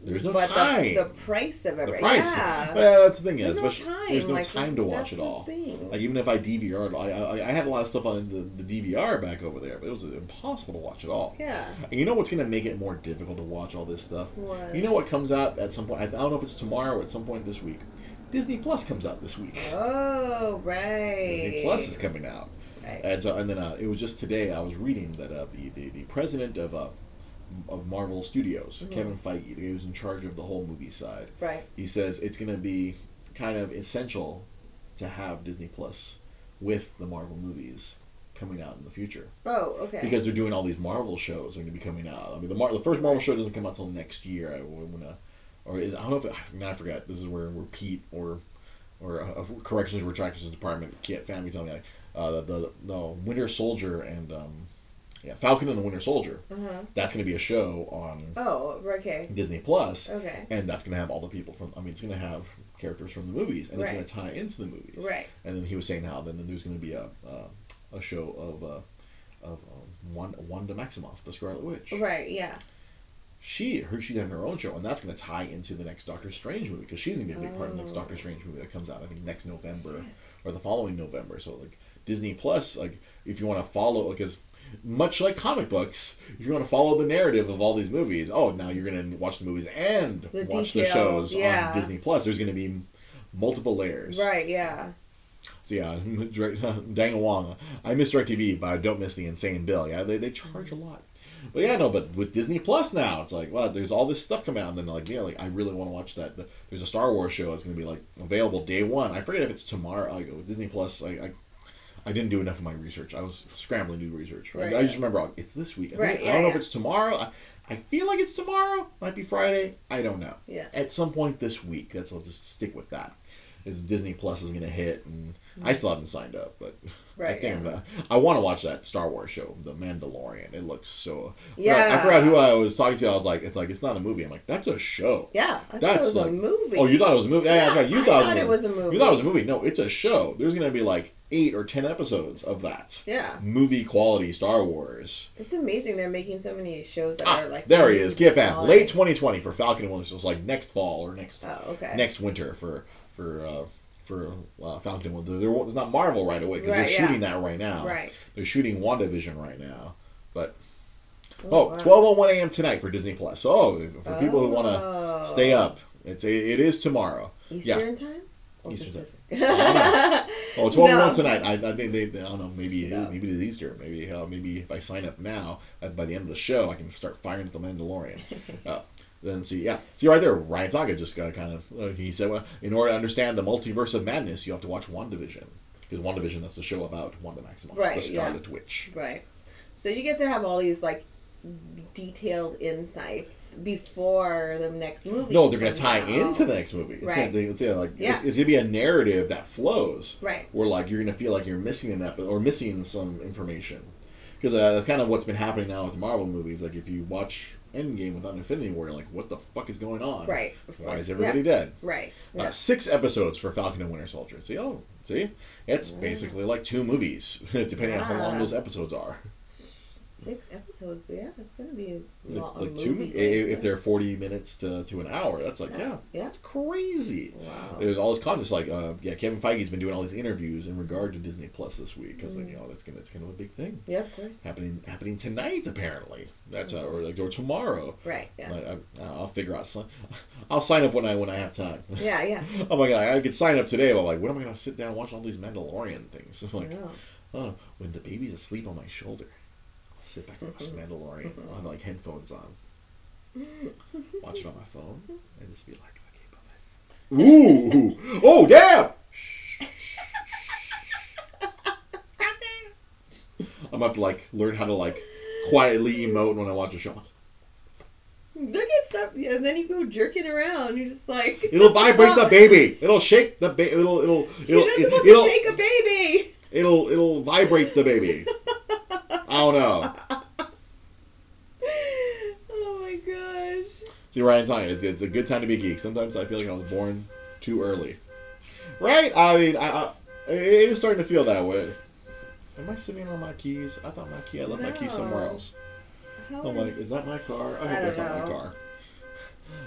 There's no but time. The, the price of it, the price. Yeah. Well, that's the thing. There's is, no time. There's no like, time to watch it all. thing. Like even if I DVR'd, I, I I had a lot of stuff on the, the DVR back over there, but it was impossible to watch it all. yeah. And you know what's gonna make it more difficult to watch all this stuff? What? You know what comes out at some point? I don't know if it's tomorrow or at some point this week. Disney Plus comes out this week. Oh, right. Disney Plus is coming out. Right. And so, and then uh, it was just today I was reading that uh, the, the the president of uh, of Marvel Studios, Mhm. Kevin Feige, the guy who's in charge of the whole movie side, Right. he says it's going to be kind of essential to have Disney Plus with the Marvel movies coming out in the future Oh, okay. because they're doing all these Marvel shows are going to be coming out. I mean, the Mar- the first Marvel show doesn't come out until next year. I wanna, or is, I don't know if it, I forgot. This is where where Pete or or uh, corrections retractions department can't family tell me like, uh, the, the the Winter Soldier and um, yeah Falcon and the Winter Soldier. uh-huh. That's going to be a show on Oh, okay. Disney Plus, Okay. and that's going to have all the people from. I mean, it's going to have characters from the movies, and it's going to tie into the movies. Right. And then he was saying how then, then there's going to be a uh, a show of uh, of um, Wanda, Wanda Maximoff, the Scarlet Witch. Right, yeah. She her she's having her own show, and that's going to tie into the next Doctor Strange movie because she's going to be a big part of the next Oh. Doctor Strange movie that comes out I think next November or the following November. So like Disney Plus, like if you want to follow because. Much like comic books, if you want to follow the narrative of all these movies, oh, now you're going to watch the movies and The watch the shows yeah. on Disney Plus. There's going to be multiple layers. Right, yeah. So yeah, direct, Dang Wong. I miss DirecTV, but I don't miss the insane bill. Yeah, they, they charge a lot. But yeah, no, but with Disney Plus now, it's like, well, there's all this stuff coming out, and then like, yeah, like I really want to watch that. There's a Star Wars show that's going to be like available day one. I forget if it's tomorrow. I go with Disney Plus. I, I, I didn't do enough of my research. I was scrambling to do research. I- Right. I just remember it's this week. I, Right, think- I don't know if it's tomorrow. I, I feel like it's tomorrow. Might be Friday. I don't know Yeah. at some point this week. That's I'll just stick with that. Is Disney Plus is going to hit, and I still haven't signed up, but I. Right, think yeah. I want to watch that Star Wars show, The Mandalorian. It looks so. I forgot- Yeah. I forgot who I was talking to. I was like, it's like it's not a movie. I'm like, that's a show. Yeah. I thought That's it was like a movie. Oh, you thought it was a movie? Yeah, Yeah. You I thought, thought it, was a movie. You thought it was a movie? No, it's a show. There's going to be like eight or ten episodes of that Yeah. movie quality Star Wars. It's amazing they're making so many shows that Ah, are like. there he is. Get back. Late 2020 for Falcon and Winter. Soldier. It's like next fall or next Oh, okay. next winter for for uh, for uh, Falcon. Well, there, there's not Marvel right away because Right, they're yeah. shooting that right now. Right. They're shooting WandaVision right now. But Oh, oh, wow. 12:01 a.m. tonight for Disney Plus. So if- for people who want to Oh. stay up, it's it is tomorrow. Eastern time? Or Eastern Pacific? Oh, 12 No. one tonight. I, I think they, I don't know. Maybe it No. maybe it is Easter. Maybe uh, maybe if I sign up now, uh, by the end of the show, I can start firing at the Mandalorian. uh, then see, yeah, see right there, Ryan Saga just got kind of. Uh, he said, well, in order to understand the multiverse of madness, you have to watch WandaVision because WandaVision that's the show about Wanda Maximoff, Right, the yeah. Scarlet Witch. Right. So you get to have all these like detailed insights before the next movie. No, they're going to tie out. into the next movie. It's Right. Gonna, it's, yeah, like, Yeah. it's, it's going to be a narrative that flows. Right. where like you're gonna feel like you're missing an episode or missing some information because uh, that's kind of what's been happening now with the Marvel movies. Like if you watch Endgame without Infinity War, you're like, what the fuck is going on? Right. of Why is everybody Yeah. dead? Right. Uh, six episodes for Falcon and Winter Soldier. See, oh, see, it's basically like two movies, depending on how long those episodes are. Six episodes. Yeah, that's gonna be a Like, lot like of two, movies. i- if they're forty minutes to, to an hour, that's like yeah, Yeah. that's crazy. Wow. There's all this content. It's like, uh, yeah, Kevin Feige's been doing all these interviews in regard to Disney Plus this week because, like, you know, that's gonna, it's kind of a big thing Yeah, of course. happening happening tonight apparently. That's uh, or like or tomorrow. Right. Yeah. Like, I, I'll figure out. I'll sign up when I when I have time. Yeah. Yeah. oh my god, I could sign up today, but like, when am I gonna sit down and watch all these Mandalorian things? Like, oh, when the baby's asleep on my shoulder, sit back and watch Mm-hmm. Mandalorian. I'll have like headphones on, watch it on my phone, and just be like, okay, bye. Ooh, oh damn! I'm gonna have to like learn how to like quietly emote when I watch a show. Look at stuff, yeah, and then you go jerking around. You're just like It'll vibrate the baby. It'll shake the baby. It'll it'll You're it'll not supposed it'll, to shake a baby. it'll it'll vibrate the baby. I don't know. Oh my gosh. See, Ryan, telling you, it's, it's a good time to be geek. Sometimes I feel like I was born too early. Right? I mean, I, I it is starting to feel that way. Am I sitting on my keys? I thought my key. I left my keys somewhere else. How I'm like, is that my car? I I hope that's not my car.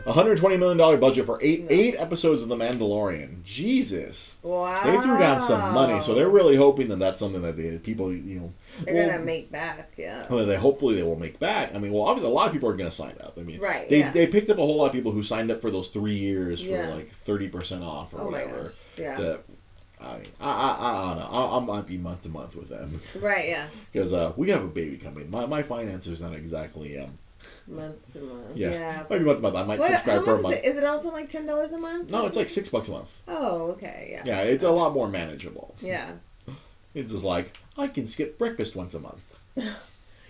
120 million dollar budget for eight No. eight episodes of The Mandalorian. Jesus, Wow. they threw down some money, so they're really hoping that that's something that the people, you know, They're well, gonna make back, yeah. well, they hopefully they will make back. I mean, well, obviously a lot of people are going to sign up. I mean, Right, They yeah. they picked up a whole lot of people who signed up for those three years for Yeah. like 30 percent off or Oh whatever. Yeah. That, I mean, I, I, I, I don't know. I, I might be month to month with them Right, yeah. because uh, we have a baby coming. My my finances not exactly um Month to month. yeah, Yeah. maybe month to month. I might What, subscribe for a month. is it? Is it also like ten dollars a month? No, it's like six bucks a month. Oh, okay, yeah. Yeah, it's a lot more manageable. Yeah. It's just like I can skip breakfast once a month.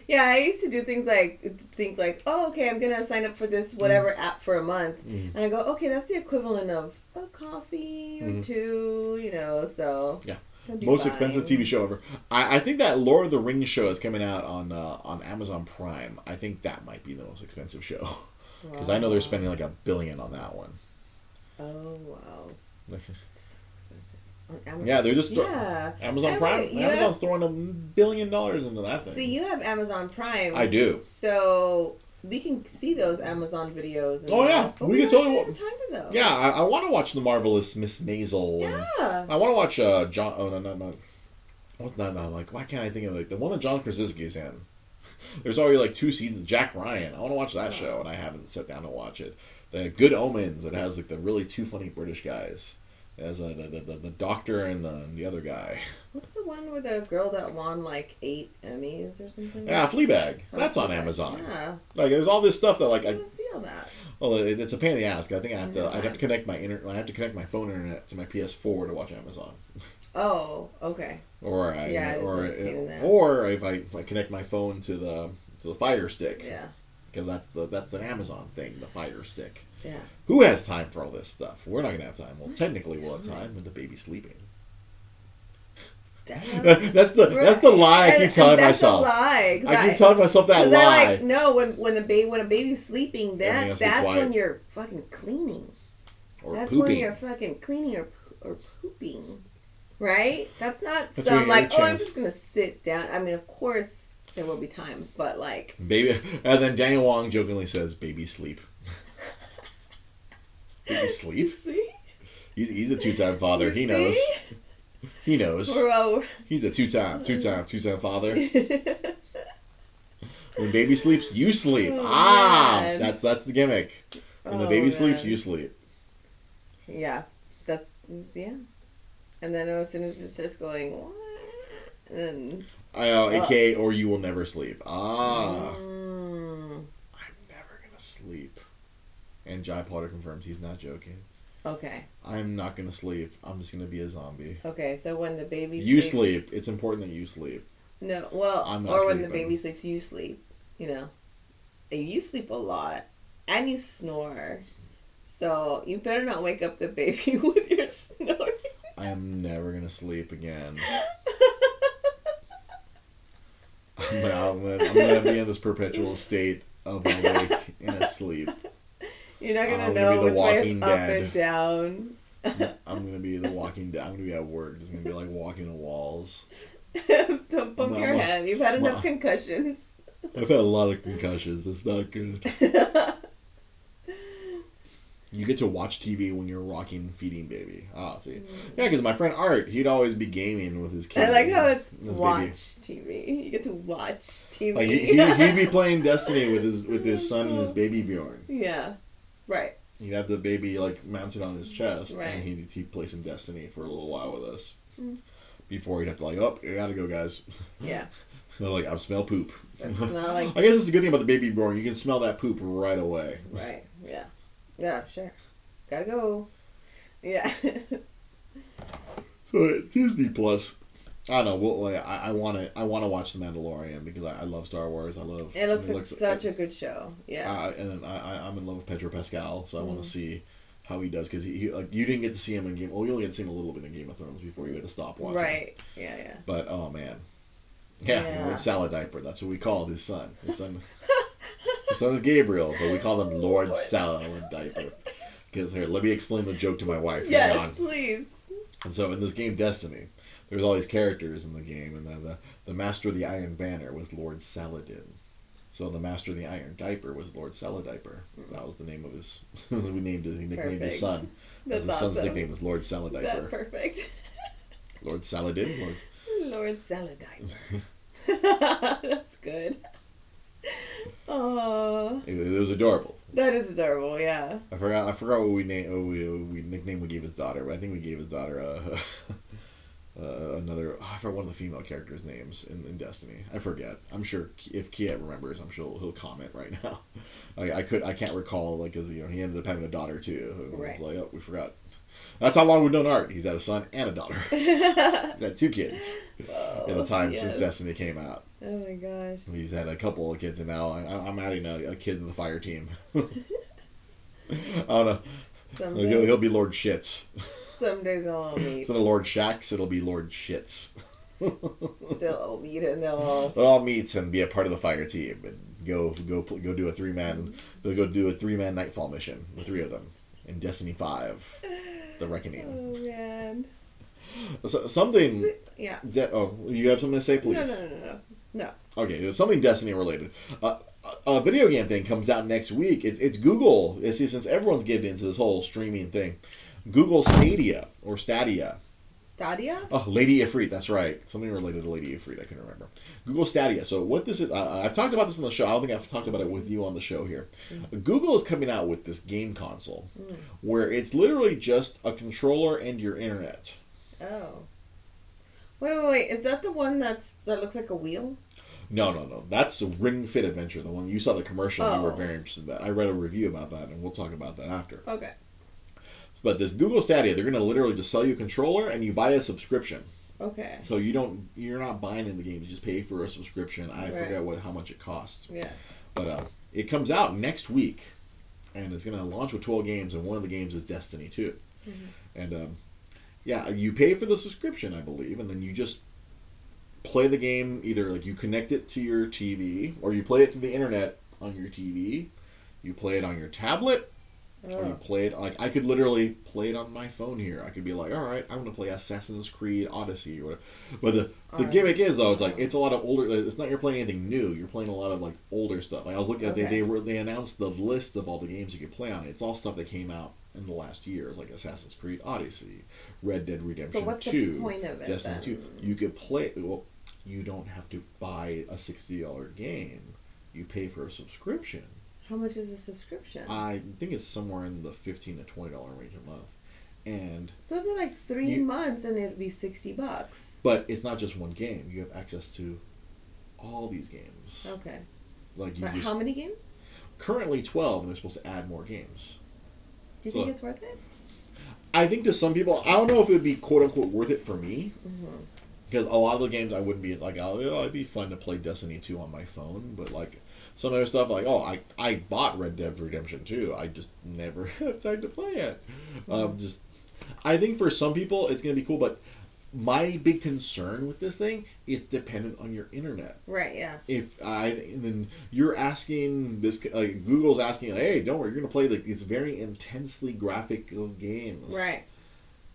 Yeah, I used to do things like think like, oh, okay, I'm gonna sign up for this whatever Mm. app for a month, Mhm. and I go, okay, that's the equivalent of a coffee or Mhm. two, you know. So Yeah. Most fine. expensive TV show ever. I, I think that Lord of the Rings show is coming out on uh, on Amazon Prime. I think that might be the most expensive show because I know they're spending like a billion on that one. Oh wow, yeah, they're just Yeah. Amazon Prime. Amazon's throwing a billion dollars into that thing. See, you have Amazon Prime. I do. So we can see those Amazon videos. And Oh, yeah. We we can totally have wa- time for those. Yeah, I, I want to watch the marvelous Miss Maisel. Yeah. I want to watch uh John. Oh no, no, no. What's not not like? Why can't I think of like the one that John Krasinski is in? There's already like two seasons. Jack Ryan. I want to watch that show, and I haven't sat down to watch it. The Good Omens. It has like the really two funny British guys. It has uh, the, the, the doctor and the the other guy. What's the one with the girl that won like eight Emmys or something? Yeah, Fleabag. Oh, That's on Amazon. Yeah. Like there's all this stuff that like I I didn't see all that. well it, it's a pain in the ass. I think I have to. I have to connect my inter I have to connect my phone internet to my PS4 to watch Amazon. Oh, okay. Or I Yeah, or a pain in the ass. or if I if I connect my phone to the to the Fire Stick Yeah. because that's the that's an Amazon thing, the Fire Stick. Yeah. Who has time for all this stuff? We're not gonna have time. Well, technically we'll have time when the baby's sleeping. That's the that's the lie I keep telling that's myself. A lie. I keep telling myself that lie. like no when when the baby when a baby's sleeping that has to be that's when you're fucking cleaning. or that's when you're fucking cleaning or or pooping, right? That's not That's some like oh I'm just gonna sit down. I mean of course there will be times, but like Baby, and then Daniel Wong jokingly says, "Baby sleep." Baby sleep. see He's, he's a two-time father. You He knows. He knows. We're He's a two-time, two-time, two-time father. When baby sleeps, you sleep. Oh, ah, man. that's that's the gimmick. When the Oh, baby sleeps, you sleep. yeah, that's yeah. And then as soon as it starts going, "Wah," and then I know, Ugh. aka, or you will never sleep. Ah, Mm, I'm never gonna sleep. And Jai Potter confirms he's not joking. okay, I'm not gonna sleep. I'm just gonna be a zombie. okay. So when the baby You sleeps- sleep. It's important that you sleep. No, well, I'm not or when the baby sleeps, you sleep. You know, and you sleep a lot, and you snore. So you better not wake up the baby with your snoring. I am never gonna sleep again. I'm gonna, I'm gonna, I'm gonna be in this perpetual state of awake and asleep. You're not gonna I'm gonna know the which way is up Dead. and down. I'm gonna be the walking. dead. I'm gonna be at work. It's gonna be like walking on walls. Don't bump your head. You've had enough concussions. I've had a lot of concussions. It's not good. You get to watch TV when you're rocking, feeding baby. Ah, see, yeah, because my friend Art, he'd always be gaming with his kids. I like how it's His baby. watch TV. You get to watch TV. Like he, he, he'd be playing Destiny with his with his son and his baby Bjorn. yeah, right. He'd have the baby like mounted on his chest, Right. and he'd, he'd play some Destiny for a little while with us. Mm. Before he'd have to like, oh, you gotta go, guys. Yeah, They're like, I smell poop. That's not like- I guess it's a good thing about the baby Bjorn. You can smell that poop right away. right. Yeah, yeah. Sure. Gotta go. Yeah. So Disney Plus. I don't know. Well, I, want to. I want to watch The Mandalorian because I, I love Star Wars. I love. it looks like such a good show. Yeah. Uh, and I, I'm in love with Pedro Pascal, so I want Mm. to see how he does because he, he like you didn't get to see him in Game. Well, you only get to see him a little bit in Game of Thrones before you had to stop watching. right. Yeah. Yeah. But oh man, yeah, Yeah. Lord Salad Diaper. That's what we called his son. His son. his son is Gabriel, but we call him Lord Lord Salad Diaper. Because here, let me explain the joke to my wife. Yes, please. And so in this game, Destiny, there's all these characters in the game, and then the, the master of the Iron Banner was Lord Saladin. So the Master of the Iron Diaper was Lord Saladiper. That was the name of his. we named his. He nicknamed his son. That's his son's nickname was Lord That's perfect. Lord Saladin. Lord. Lord Saladine. That's good. Oh, It, it was adorable. that is adorable. Yeah. I forgot. I forgot what we name. Oh, we, we nickname we gave his daughter. But I think we gave his daughter uh, uh, another. Oh, I forgot one of the female characters' names in, in Destiny. I forget. I'm sure if Kiet remembers, I'm sure he'll comment right now. I, I could. I can't recall like because you know he ended up having a daughter too. Right. like oh we forgot. That's how long we've known Art. He's had a son and a daughter. He's had two kids in the time since. Destiny came out. Oh my gosh. He's had a couple of kids, and now I, I'm adding a, a kid to the fire team. I don't know. He'll, he'll be Lord Shits. Someday they'll all meet. Instead of Lord Shaxx, it'll be Lord Shits. They'll all meet and they'll all. They'll all meet and be a part of the fire team and go go go do a three man. They'll go do a three man Nightfall mission. The three of them in Destiny Five, The Reckoning. Oh man. So, something. Yeah. De- oh, you have something to say, please? No, no, no, no, no. Okay, something Destiny related. Uh, a video game thing comes out next week. It's, it's Google. You see, since everyone's getting into this whole streaming thing, Google Stadia or Stadia. Stadia? Oh, Lady Ifrit. That's right. Something related to Lady Ifrit. I can remember. Google Stadia. So what this is, uh, I've talked about this on the show. I don't think I've talked about it with you on the show here. Google is coming out with this game console where it's literally just a controller and your internet. Oh. Wait, wait, wait. Is that the one that's that looks like a wheel? No, no, no. That's a Ring Fit Adventure, the one you saw the commercial. and You were Oh. very interested in that. I read a review about that, and we'll talk about that after. Okay. But this Google Stadia, they're going to literally just sell you a controller, and you buy a subscription. Okay. So you don't, you're not buying in the game. You just pay for a subscription. I Right. forget what how much it costs, Yeah. but uh, it comes out next week, and it's going to launch with 12 games, and one of the games is Destiny 2. And um, yeah, you pay for the subscription, I believe, and then you just play the game. Either like you connect it to your TV, or you play it through the internet on your TV. You play it on your tablet, or you play it like I could literally play it on my phone here. I could be like, all right, I'm gonna play Assassin's Creed Odyssey or whatever. But the the Alright. gimmick is though, it's like it's a lot of older. It's not you're playing anything new. You're playing a lot of like older stuff. Like I was looking at they Okay. they were they announced the list of all the games you could play on it. It's all stuff that came out in the last years, like Assassin's Creed Odyssey, Red Dead Redemption So what's the Two, point of it, Destiny then? Two. You could play. Well, you don't have to buy a sixty dollar game. You pay for a subscription. How much is a subscription? I think it's somewhere in the fifteen to twenty dollar range a month. And so it'd be like three You- months and it'd be sixty bucks. but it's not just one game. You have access to all these games. Okay. Like you just how many games? currently twelve, and they're supposed to add more games. Do you So- think it's worth it? I think to some people, I don't know if it would be quote unquote worth it for me. Mm-hmm. Because a lot of the games I wouldn't be like, oh, it'd be fun to play Destiny 2 on my phone, but like some other stuff, like, oh, I, I bought Red Dead Redemption 2, I just never have time to play it. Um, just, I think for some people it's gonna be cool, but my big concern with this thing, it's dependent on your internet. Right. Yeah. If I and then you're asking this, like Google's asking, hey, don't worry, you're gonna play like these very intensely graphical games, Right.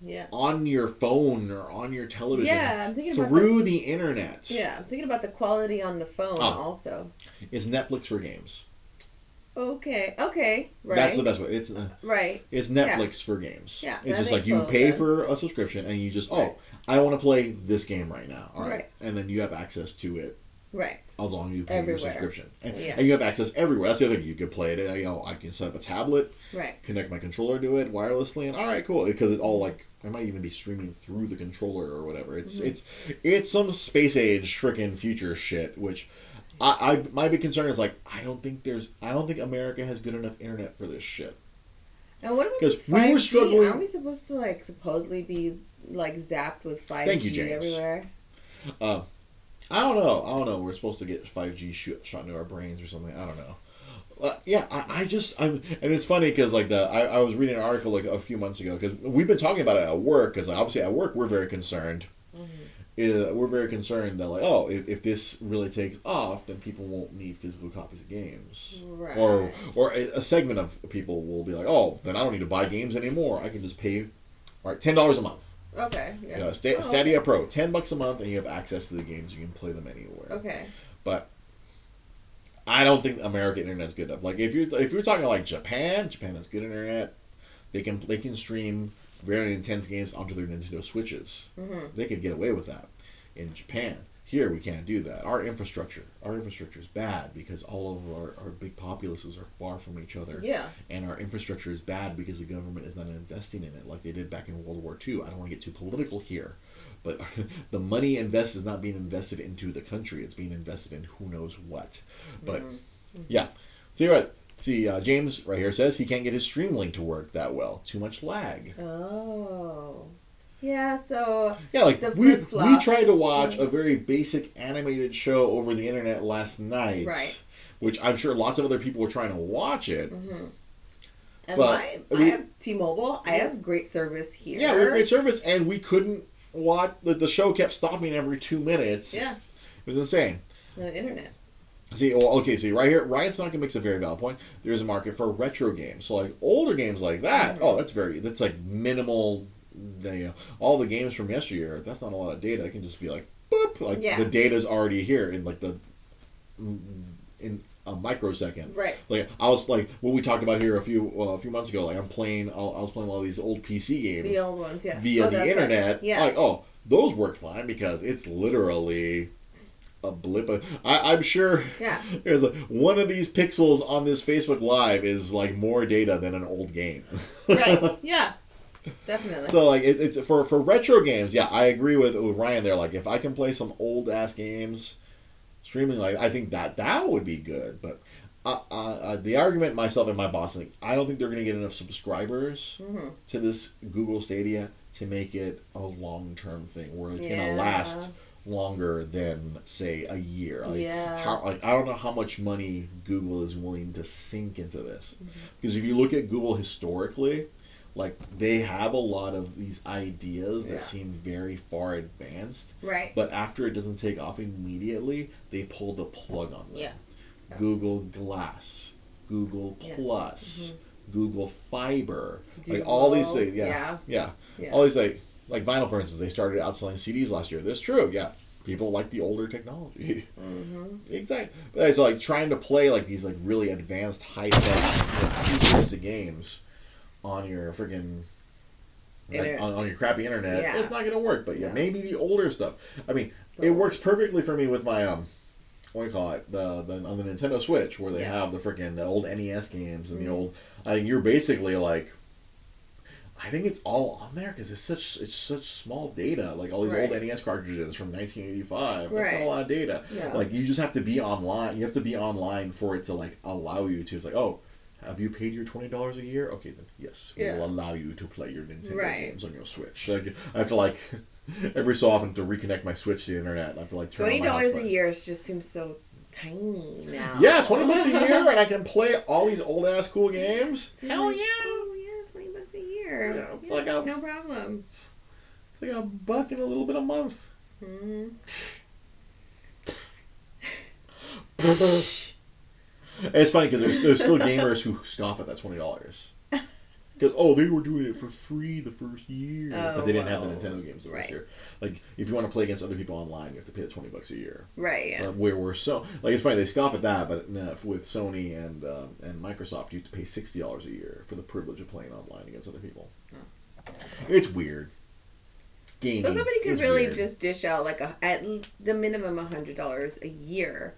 Yeah. on your phone or on your television Yeah, I'm thinking about through the internet. Yeah, I'm thinking about the quality on the phone Oh. also. It's Netflix for games. Okay. Okay. Right. That's the best way. It's uh, Right. it's Netflix for games. Yeah, it's just like you pay sense. for a subscription and you just oh I want to play this game right now. All right. Right. and then you have access to it Right. as long as you pay your subscription, and, Yeah. and you have access everywhere. That's the other thing. You could play it. You know, I can set up a tablet, Right. connect my controller to it wirelessly, and all right, cool. Because it all like I might even be streaming through the controller or whatever. It's Mm-hmm. it's it's some space age freaking future shit. Which I, I my big concern is like I don't think there's I don't think America has good enough internet for this shit. And what about 'Cause this we were struggling- Aren't we supposed to like supposedly be like zapped with 5G Thank you, James. everywhere? Uh, I don't know. I don't know. We're supposed to get five G shoot, shot into our brains or something. I don't know. Uh, yeah, I, I just I'm and it's funny because like the I, I was reading an article like a few months ago because we've been talking about it at work because obviously at work we're very concerned. Uh, we're very concerned that like oh if, if this really takes off then people won't need physical copies of games Right. or or a, a segment of people will be like oh then I don't need to buy games anymore I can just pay all right ten dollars a month Okay. Yeah. you know, Sta- Oh, Stadia Pro, ten bucks a month, and you have access to the games. You can play them anywhere. Okay. But I don't think American internet's good enough. Like if you if you're talking like Japan, Japan has good internet. They can they can stream very intense games onto their Nintendo Switches. Mhm. They could get away with that. In Japan, here we can't do that. Our infrastructure, our infrastructure is bad because all of our, our big populaces are far from each other Yeah. and our infrastructure is bad because the government is not investing in it like they did back in World War II. I don't want to get too political here, but the money invested is not being invested into the country. It's being invested in who knows what. But yeah, see what see uh, James right here says he can't get his stream link to work that well. Too much lag. Oh. Yeah, so Yeah, like The we we tried to watch a very basic animated show over the internet last night, Right. Which I'm sure lots of other people were trying to watch it. and But my, I we- have T-Mobile. I have great service here. Yeah, we have great service, and we couldn't watch. The, the show kept stopping every two minutes. Yeah, It was insane. the internet. See, well, okay, see, right here, Ryan Snonkin makes a very valid point. There's a market for retro games. So, like, older games like that, Mm-hmm. oh, that's very, that's like minimal, you know, all the games from yesteryear, that's not a lot of data. It can just be like, boop, like, Yeah. the data's already here in, like, the, mm, in a microsecond. Right. Like, I was, like, what we talked about here a few, uh, a few months ago, like, I'm playing, I was playing all these old PC games The old ones, yeah. via Oh, the that's right. internet. Yeah. Like, oh, those work fine because it's literally a blip. Of, I, I'm sure Yeah. there's a, one of these pixels on this Facebook Live is like more data than an old game. right. Yeah. Definitely. so like it, it's for for retro games. Yeah, I agree with with Ryan there. Like if I can play some old ass games streaming, like I think that that would be good. But uh, uh, uh, the argument myself and my boss, like, I don't think they're going to get enough subscribers Mhm. to this Google Stadia to make it a long term thing where it's going to last longer than say a year. Like, Yeah. How, like I don't know how much money Google is willing to sink into this Mm-hmm. because if you look at Google historically, like they have a lot of these ideas that Yeah. seem very far advanced, right. but after it doesn't take off immediately, they pull the plug on them. Yeah. Yeah. Google Glass, Google Yeah. Plus, Mm-hmm. Google Fiber, like all these things. Yeah, yeah. yeah, Yeah. All these like like vinyl, for instance, they started out selling CDs last year. That's true. Yeah, people like the older technology. Mm-hmm. exactly. But it's like trying to play like these like really advanced high tech futuristic games on your freaking. Like, on, on your crappy internet, Yeah. it's not gonna work. But yeah, No. maybe the older stuff. I mean, it works perfectly for me with my um, what do you call it? The, the on the Nintendo Switch where they Yeah. have the freaking the old NES games and the Mhm. old. I think you're basically like. I think it's all on there because it's such it's such small data. Like all these Right. old NES cartridges from 1985. That's not a lot of data. Yeah. Like you just have to be online. You have to be online for it to like allow you to. It's like oh. Have you paid your twenty dollars a year? Okay, then yes, we Yeah. will allow you to play your Nintendo Right. games on your Switch. Like, I have to like every so often to reconnect my Switch to the internet. I have to like turn twenty dollars a year just seems so tiny now. Yeah, twenty bucks a year, and I can play all these old ass cool games. It's Hell like, yeah! Oh yeah, twenty bucks a year. Yeah, it's like a- no problem. It's like a buck and a little bit a month. hmm And it's funny because there's, there's still gamers who scoff at that twenty dollars. Because oh, they were doing it for free the first year, Oh, but they didn't have the Nintendo games the right. first year. Like if you want to play against other people online, you have to pay the twenty bucks a year. Right. Yeah. Uh, where we're so like it's funny they scoff at that, but no, with Sony and um, and Microsoft, you have to pay sixty dollars a year for the privilege of playing online against other people. It's weird. Gaming. So somebody could really weird. just dish out like a at the minimum a hundred dollars a year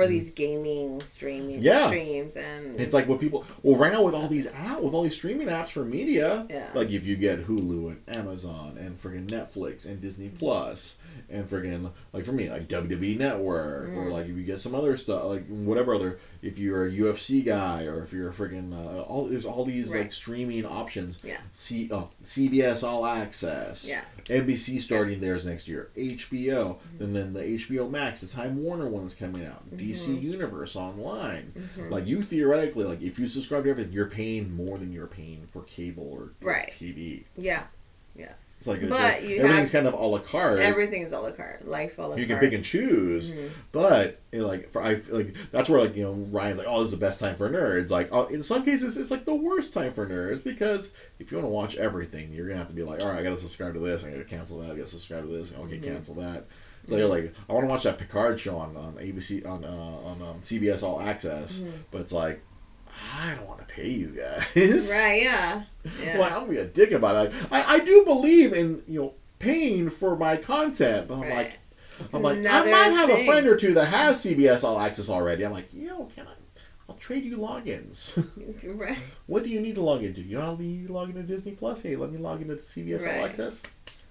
for these gaming streaming Mm. Yeah. streams and It's like what people. Well, right now with all these app, with all these streaming apps for media, Yeah. like if you get Hulu and Amazon and friggin' Netflix and Disney. Plus and friggin' like for me like WWE Network or Mm. like if you get some other stuff like whatever other if you're a UFC guy or if you're a friggin' uh, all there's all these like streaming options. Yeah. C oh, CBS All Access. Yeah. NBC starting theirs next year. HBO, Mm-hmm. and then the HBO Max, the Time Warner one's coming out. DC Universe online. Mm-hmm. Like you theoretically, like if you subscribe to everything, you're paying more than you're paying for cable or Right. TV. Yeah. Yeah, It's like But it's- everything's kind of a la carte. everything is a la carte, life a la carte. you can pick and choose, Mhm. but you know, like for I like that's where like you know Ryan's like, oh, this is the best time for nerds. Like, oh, in some cases, it's like the worst time for nerds because if you want to watch everything, you're gonna have to be like, all right, I gotta subscribe to this, I gotta cancel that, I gotta subscribe to this, okay, Mhm. cancel that. It's like, like I want to watch that Picard show on, on ABC on uh, on um, CBS All Access, Mhm. but it's like I don't want to pay you guys. Right, yeah. Yeah. Well, gonna be a dick about it. I, I do believe in you know paying for my content, but I'm Right. like It's I'm like I might have a friend or two that has CBS All Access already. I'm like, yo, can I? I'll trade you logins. Right. what do you need to log into? You know how you log into Disney Plus? Hey, let me log into CBS All Access.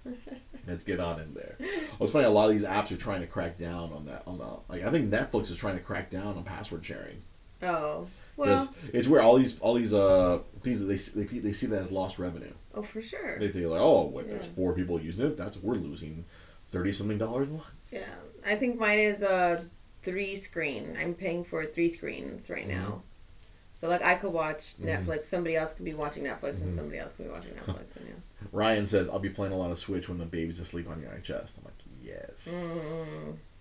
Let's get on in there. It's funny. A lot of these apps are trying to crack down on that. On the like, I think Netflix is trying to crack down on password sharing. Oh. Because Well, it's where all these all these uh these they, they they see that as lost revenue. oh, for sure. They think like, oh, wait, there's four people using it. That's we're losing thirty something dollars a month. Yeah. I think mine is a three screen. I'm paying for three screens right Mm-hmm. now. So, like, I could watch Mhm. Netflix. Somebody else could be watching Netflix, Mhm. and somebody else could be watching Netflix. And yeah. Ryan says, I'll be playing a lot of Switch when the baby's asleep on your chest. I'm like, yes.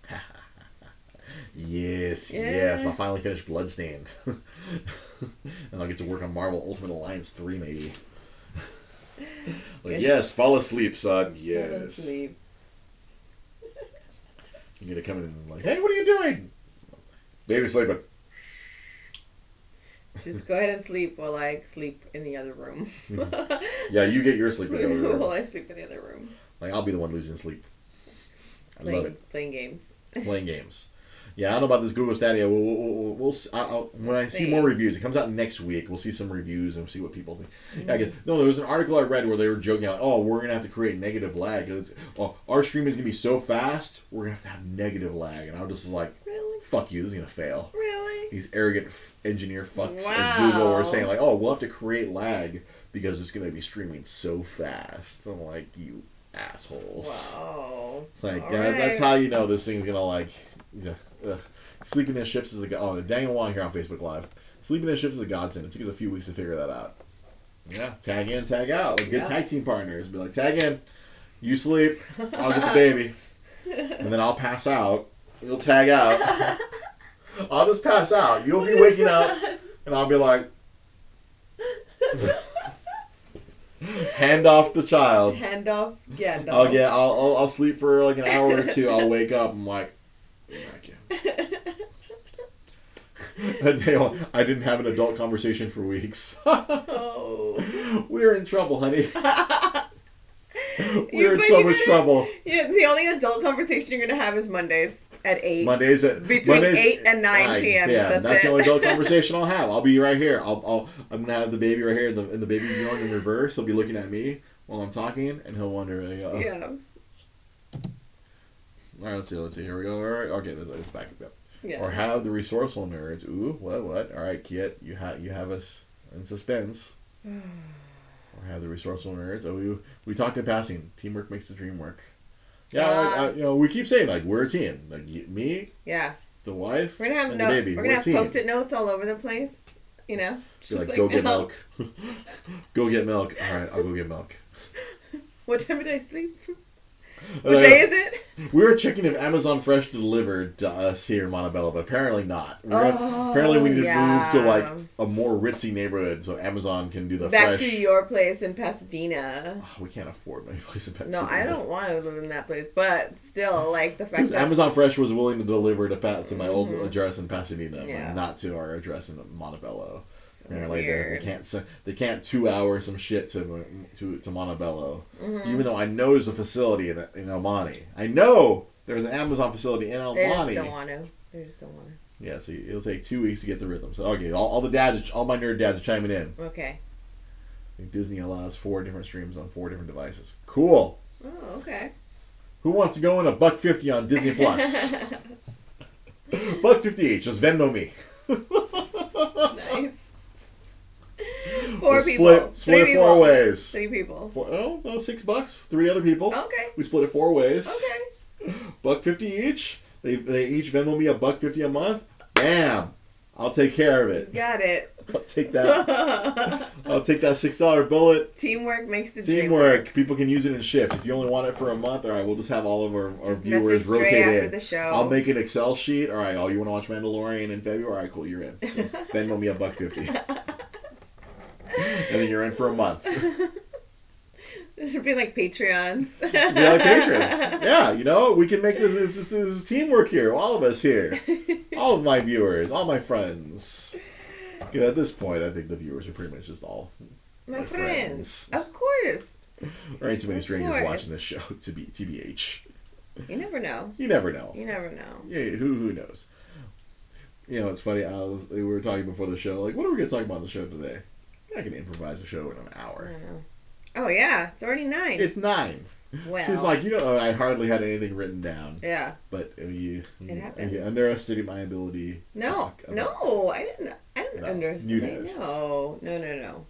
Yes, Yeah. yes. I'll finally finish Bloodstained. and I'll get to work on Marvel Ultimate Alliance 3, maybe. like, Yes. fall asleep, son. Fall Yes. asleep. You're going to come in and like, hey, what are you doing? Baby's sleeping. Just go ahead and sleep while I sleep in the other room. Mm-hmm. Yeah, you get your sleep in the other room. while I sleep in the other room. Like, I'll be the one losing sleep. I love it. Playing, playing games. playing games. Yeah, I don't know about this Google Stadia. We'll, we'll, we'll, we'll s- I- I'll, when I see more reviews, it comes out next week. We'll see some reviews and we'll see what people think. Mm-hmm. Yeah, I get, no, there was an article I read where they were joking like, "Oh, we're gonna have to create negative lag. Oh, our stream is gonna be so fast, we're gonna have to have negative lag." And I was just like, Really? "Fuck you! This is gonna fail." Really? These arrogant f- engineer fucks at Google were saying like, "Oh, we'll have to create lag because it's gonna be streaming so fast." I'm like, "You assholes!" Wow. Like yeah, that's, that's how you know this thing's gonna like. Yeah, ugh. Sleeping in shifts is a go- oh Daniel Wong here on Facebook Live. Sleeping in shifts is a godsend. It took us a few weeks to figure that out. Yeah, tag in, tag out. Like good Yeah. tag team partners. Be like, tag in, you sleep, I'll get the baby, and then I'll pass out. You'll tag out. I'll just pass out. You'll be waking up, and I'll be like, hand off the child. Hand off Gandalf. I'll get. I'll, I'll I'll sleep for like an hour or two. I'll wake up. I'm like, back in. That day, I didn't have an adult conversation for weeks. oh. We're in trouble, honey. We're in so much better- trouble. Yeah, the only adult conversation you're gonna have is Mondays at eight. Mondays at Between Mondays, 8 and 9 p.m., Yeah, that's that's, the only adult conversation I'll have. I'll be right here. I'll, I'll I'm gonna have the baby right here, and the, and the baby going in reverse. He'll be looking at me while I'm talking, and he'll wonder. Like, uh, Yeah. All right, let's see. Let's see. Here we go. All right. Okay, let's let's back it up. Yeah. Or have the resourceful nerds. Ooh, what, what? All right, Kit, you have you have us in suspense. or have the resourceful nerds. Oh, we we talked in passing. Teamwork makes the dream work. Yeah, like, Ah. I, you know, we keep saying like we're a team. Like you, me, yeah. the wife, We're gonna have no. baby. We're We're gonna a have post-it notes all over the place. You know. Be Just like, go get milk. go get milk. All right, I'll go get milk. What time did I sleep? Uh, What day is it? we were checking if Amazon Fresh delivered to us here in Montebello, but apparently not. We're gonna- Oh, apparently, we need to yeah. move to like a more ritzy neighborhood so Amazon can do the Back fresh. to your place in Pasadena. Oh, we can't afford my place in Pasadena. No, I don't want to live in that place, but still, like the fact that Amazon Fresh was willing to deliver to to my old Mhm. address in Pasadena, Yeah. but not to our address in Montebello. Apparently, they, they can't they can't two hour some shit to to to Montebello. Mhm. Even though I know there's a facility in in El Monte, I know there's an Amazon facility in El They just don't want to. They just don't want to. Yeah, so it'll take two weeks to get the rhythm. So okay, all, all the dads, are, all my nerd dads are chiming in. Okay. I think Disney allows four different streams on four different devices. Cool. Oh, okay. Who wants to go in a buck fifty on Disney Plus? buck fifty each. Just Venmo me. nice. 4 We'll people. Split, split Three it four people. ways. Three people. Four, oh, oh, six bucks. Three other people. Okay. We split it four ways. Okay. Buck fifty each. They, they each Venmo me a buck fifty a month. Bam. I'll take care of it. Got it. I'll take that. I'll take that six dollar bullet. Teamwork makes the dream Teamwork. People can use it in shifts. If you only want it for a month, all right, we'll just have all of our, our viewers rotate after in. the show. I'll make an Excel sheet. All right, oh, you want to watch Mandalorian in February? All right, cool, you're in. So, Venmo me a buck fifty, and then you're in for a month. It should be like Patreons. Be like patrons. Yeah, you know, we can make this, this, this, this teamwork here. All of us here. All of my viewers, all my friends. Yeah, at this point, I think the viewers are pretty much just all. My My friends. friends. Of course. There ain't too many strangers watching this show. To be TBH, You never know. you never know. You never know. Yeah, who who knows? You know, it's funny. I was, we were talking before the show. Like, what are we gonna talk about on the show today? I can improvise a show in an hour. Oh yeah, it's already nine. It's nine. well, She's like, you know, I hardly had anything written down, yeah. but you, you, you underestimated my ability. No, no, I didn't. I didn't No, underestimate. No, no, no, no.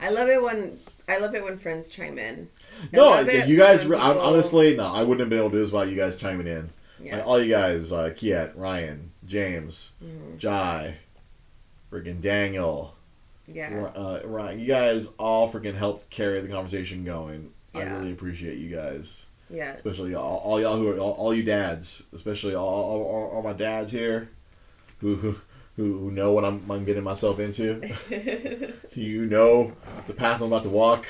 I love it when I love it when friends chime in. I No, you guys. People- honestly, no, I wouldn't have been able to do this without you guys chiming in. Yeah. Like, all you guys, uh, Kiet, Ryan, James, Mhm. Jai, friggin' Daniel, Yes. uh, Ryan. You guys all freaking helped carry the conversation going. I really appreciate you guys, yes. especially all, all y'all who are all, all you dads, especially all, all, all, my dads here, who who who know what I'm I'm getting myself into. you know the path I'm about to walk.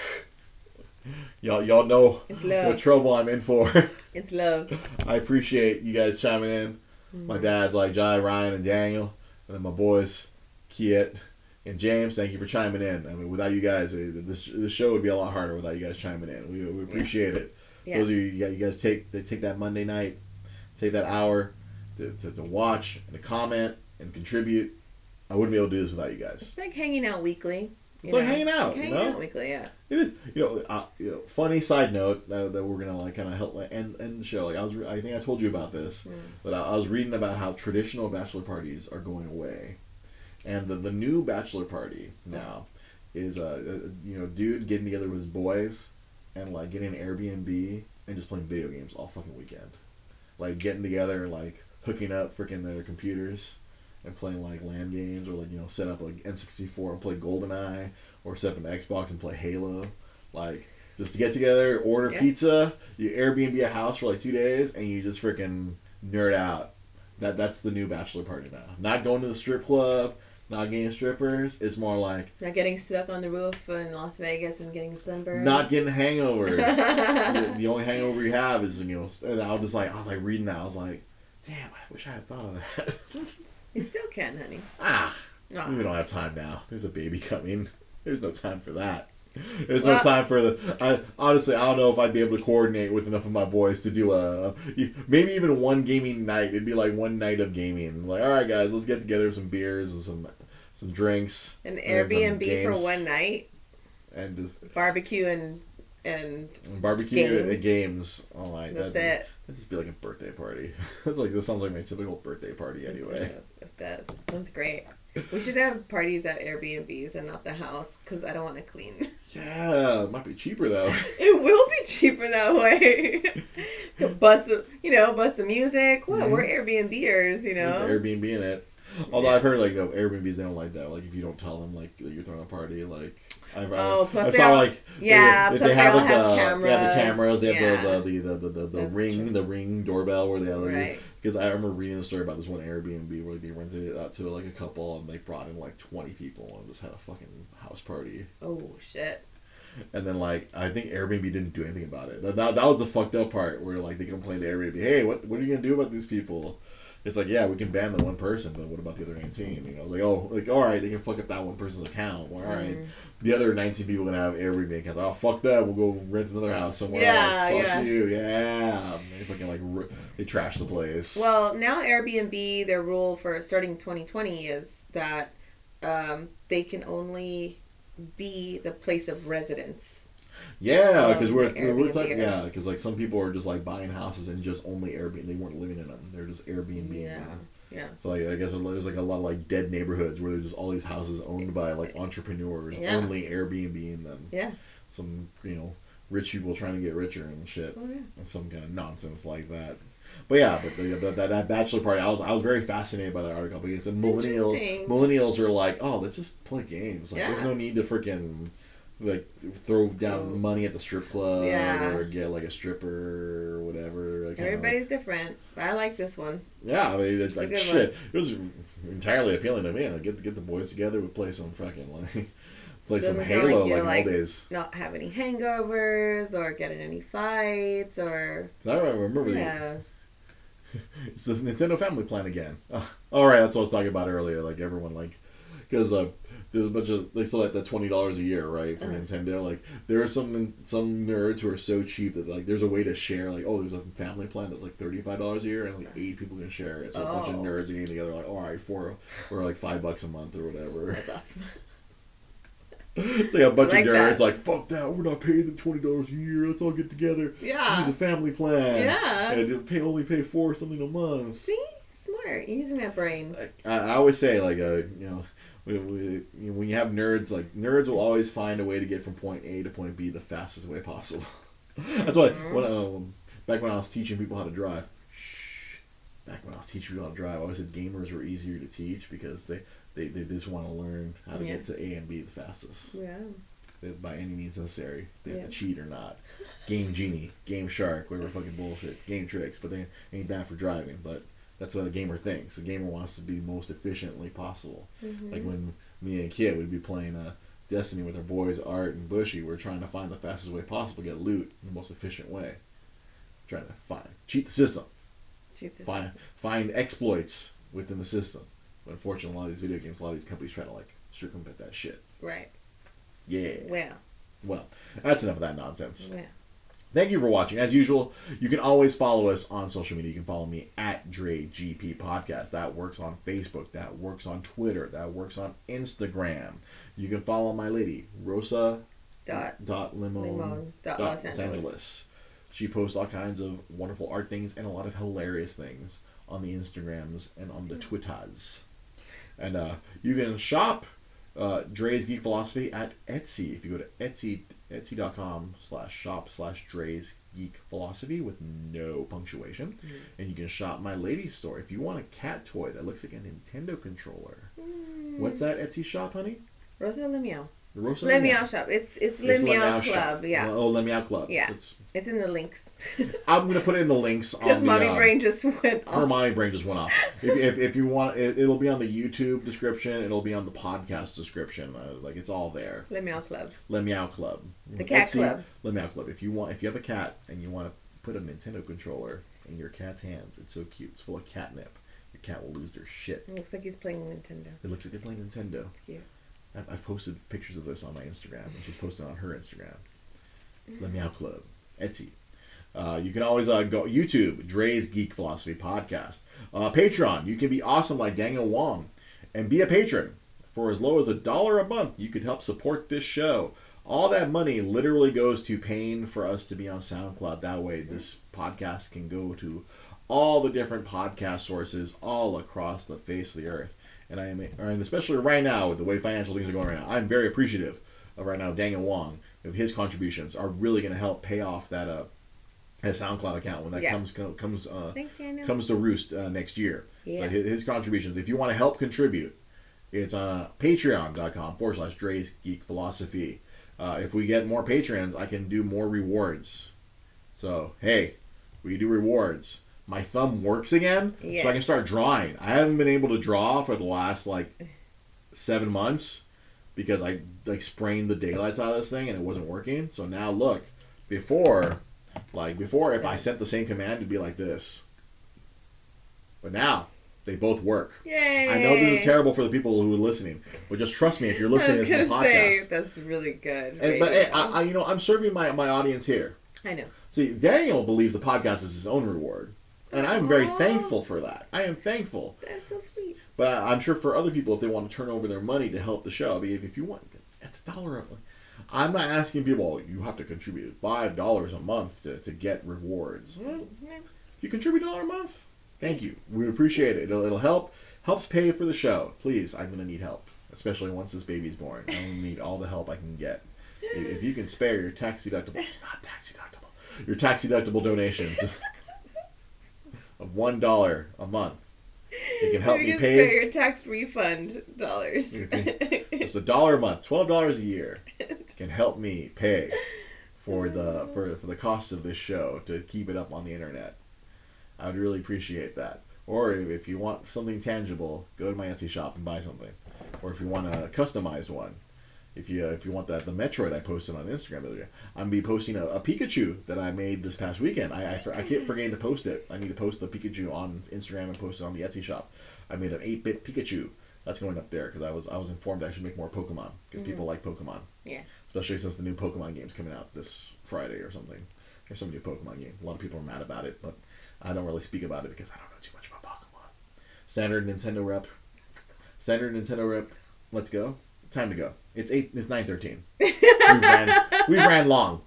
Y'all y'all know what trouble I'm in for. It's love. I appreciate you guys chiming in. My dads like Jai, Ryan, and Daniel, and then my boys, Kiet and James. Thank you for chiming in. I mean, without you guys, uh, this this show would be a lot harder without you guys chiming in. We, we appreciate it. Yeah. Those of you, you guys- you guys take they take that Monday night, take that hour to, to, to watch and to comment and contribute. I wouldn't be able to do this without you guys. It's like hanging out weekly. It's you like hanging out, you Hanging know? out weekly, yeah. It is, you know, uh, you know. Funny side note that, that we're gonna like kind of help like, end end the show. Like I was, re- I think I told you about this, Mm. but I, I was reading about how traditional bachelor parties are going away, and the the new bachelor party now is uh, uh you know dude getting together with his boys and like getting an Airbnb and just playing video games all fucking weekend, like getting together like hooking up freaking their computers and playing like LAN games or like you know set up like N64 and play GoldenEye or set up an Xbox and play Halo, like just to get together, order Yeah. pizza, you Airbnb a house for like two days, and you just freaking nerd out. That that's the new bachelor party now. Not going to the strip club, not getting strippers. It's more like Not getting stuck on the roof in Las Vegas and getting sunburned. not getting hangovers. the, the only hangover you have is you know. And I was just like I was like reading that. I was like, damn, I wish I had thought of that. you still can, honey. ah, No. we don't have time now. There's a baby coming. There's no time for that. There's no time for the. I honestly, I don't know if I'd be able to coordinate with enough of my boys to do a maybe even one gaming night. It'd be like one night of gaming. Like, all right, guys, let's get together some beers and some some drinks An And Airbnb for one night, and just barbecue and and barbecue Games. and games. Oh my, that's that'd, it. that'd just be like a birthday party. That's like this sounds like my typical birthday party anyway. That sounds great. We should have parties at Airbnbs and not the house because I don't want to clean. Yeah, it might be cheaper though. It will be cheaper that way. bust the, you know, bust the music. What? Mhm. We're Airbnbers, you There's know. Airbnb in it. Although I've heard like no Airbnbs they don't like that. Like if you don't tell them like that you're throwing a party, like I've, Oh, I, plus I saw all- like yeah, they, plus they they have like have the yeah the cameras. cameras. They have Yeah. the, the the the the, the ring true. the ring doorbell where they have Right. Because I remember reading the story about this one Airbnb where they rented it out to like a couple and they brought in like twenty people and just had a fucking house party. Oh shit. And then like I think Airbnb didn't do anything about it. That, that, that was the fucked up part where like they complained to Airbnb, hey, what what are you gonna do about these people? It's like yeah, we can ban the one person, but what about the other nineteen? You know, like oh, like all right, they can fuck up that one person's account. Well, all right, Mm. the other nineteen people gonna have Airbnb accounts. Oh fuck that, we'll go rent another house somewhere Yeah, else. Fuck yeah. you, yeah. They fucking like they trash the place. Well, now Airbnb, their rule for starting 2020 is that um, they can only be the place of residence. Yeah, because we're we're talking yeah, because like some people are just like buying houses and just only Airbnb. They weren't living in them. They're just Airbnb. Yeah. Yeah. So like, I guess there's like a lot of like dead neighborhoods where there's just all these houses owned by like entrepreneurs, Yeah. only Airbnb in them. Yeah. Some you know rich people trying to get richer and shit, Oh, yeah. and some kind of nonsense like that. But yeah, but the, the, that, that bachelor party, I was I was very fascinated by that article because the millennials millennials are like, oh, let's just play games. Like, there's no need to freaking like throw down money at the strip club Yeah. or get like a stripper or whatever. Like, Everybody's different. But I like this one. yeah, I mean, it's It's like shit. It was entirely appealing to me. Like, get get the boys together, we play some fucking like Play some Doesn't like Halo like, you're, in like- old days. Not have any hangovers or get in any fights or I remember the, yeah. it's the Nintendo Family Plan again. Uh, all right, that's what I was talking about earlier. Like everyone, like because uh, there's a bunch of like so like that twenty dollars a year, right, for Uh-huh. Nintendo. Like there are some some nerds who are so cheap that like there's a way to share. Like oh, there's a family plan that's like thirty five dollars a year, and like eight people can share it. So a bunch of Oh. nerds getting together like all right, four or like five bucks a month or whatever. It's like a bunch Like of nerds that. like fuck that, we're not paying them twenty dollars a year. Let's all get together. Yeah. Use a family plan. Yeah. And pay only pay four something a month. See, smart. You're using that brain. I, I always say like uh, you know when, we, you know, when you have nerds like nerds will always find a way to get from point A to point B the fastest way possible. That's why when um, back when I was teaching people how to drive. Shh, back when I was teaching people how to drive, I always said gamers were easier to teach because they, they, they just want to learn how to Yeah. get to A and B the fastest Yeah. by any means necessary. They have to cheat or not. Game Genie, Game Shark, whatever fucking bullshit. Game Tricks, but they ain't that for driving. But that's what a gamer thinks. A gamer wants to be most efficiently possible. Mm-hmm. Like when me and Kid would be playing uh, Destiny with our boys Art and Bushy, we're trying to find the fastest way possible to get loot in the most efficient way. Trying to find cheat the system, Shoot this. find find exploits within the system. But unfortunately, a lot of these video games, a lot of these companies try to like circumvent that shit. Right. Yeah. Well. Well, that's enough of that nonsense. Well. Thank you for watching. As usual, you can always follow us on social media. You can follow me at DreGP Podcast. That works on Facebook. That works on Twitter. That works on Instagram. You can follow my lady, Rosa Dot. dot Limon, Limon dot dot Los Angeles. She posts all kinds of wonderful art things and a lot of hilarious things on the Instagrams and on the Twitters. And uh, you can shop uh, Dre's Geek Philosophy at Etsy. If you go to Etsy, etsy.com slash shop slash Dre's Geek Philosophy with no punctuation. Mm. And you can shop my lady store. If you want a cat toy that looks like a Nintendo controller. What's that Etsy shop, honey? Rosa Lemiao. The Rosa Lemiao Lemiao. shop. It's it's It's Lemiao Lemiao Club. shop. Yeah. Oh, Lemiao Club. Yeah. It's, It's in the links. I'm gonna put it in the links on the. mommy uh, brain just went her off. mind brain just went off. If, if, if you want, it, it'll be on the YouTube description. It'll be on the podcast description. Uh, like it's all there. Lemiao Club. Lemiao Club. The cat club. Lemiao Club. If you want, if you have a cat and you want to put a Nintendo controller in your cat's hands, it's so cute. It's full of catnip. Your cat will lose their shit. It looks like he's playing Nintendo. It looks like they're playing Nintendo. It's Cute. I've, I've posted pictures of this on my Instagram, and she's posted on her Instagram. The Meow Club, Etsy. Uh, you can always uh, go YouTube, Dre's Geek Philosophy Podcast. Uh, Patreon, you can be awesome like Daniel Wong and be a patron. For as low as a dollar a month, you could help support this show. All that money literally goes to paying for us to be on SoundCloud. That way, this podcast can go to all the different podcast sources all across the face of the earth. And I am, and especially right now with the way financial things are going right now, I'm very appreciative of right now Daniel Wong of his contributions are really going to help pay off that uh his SoundCloud account when that Yeah. comes comes uh, Thanks, comes to roost uh, next year. Yeah. So his, his contributions. If you want to help contribute, it's uh, patreon.com forward slash Dre's Geek Philosophy. Uh, if we get more patrons, I can do more rewards. So, hey, we do rewards. My thumb works again, so I can start drawing. I haven't been able to draw for the last, like, seven months because I, like, sprained the daylights out of this thing and it wasn't working. So now, look, before, like, before, if I sent the same command, it'd be like this. But now, they both work. Yay! I know this is terrible for the people who are listening, but just trust me if you're listening to was this in the say podcast. that's really good. And, but eh, I, I, you know, I'm serving my, my audience here. I know. See, Daniel believes the podcast is his own reward, and I'm very thankful for that. I am thankful, That's so sweet. but I, I'm sure for other people, if they want to turn over their money to help the show, I mean, if, you want, it's a dollar. I'm not asking people. "Oh, You have to contribute five dollars a month to, to get rewards. Mm, yeah. If you contribute a dollar a month, thank you. We appreciate it. It'll, it'll help helps pay for the show. Please, I'm gonna need help, especially once this baby's born. I'm gonna need all the help I can get. If if you can spare your tax deductible, it's not tax deductible. Your tax deductible donations of one dollar a month, you can help you me can pay. your tax refund dollars. It's a dollar a month, twelve dollars a year, can help me pay for the for, for the cost of this show to keep it up on the internet. I would really appreciate that. Or if if you want something tangible, go to my Etsy shop and buy something. Or if you want a customized one, If you uh, if you want that the Metroid I posted on Instagram the other day, I'm gonna be posting a, a Pikachu that I made this past weekend. I I, for- I keep forgetting to post it. I need to post the Pikachu on Instagram and post it on the Etsy shop. I made an 8-bit Pikachu. That's going up there because I was I was informed I should make more Pokemon because people like Pokemon. Yeah. Especially since the new Pokemon game's coming out this Friday or something. There's some new Pokemon game. A lot of people are mad about it, but I don't really speak about it because I don't know too much about Pokemon. Standard Nintendo rep. Standard Nintendo rep. Let's go. Time to go. It's eight. It's nine thirteen. we ran. We ran long.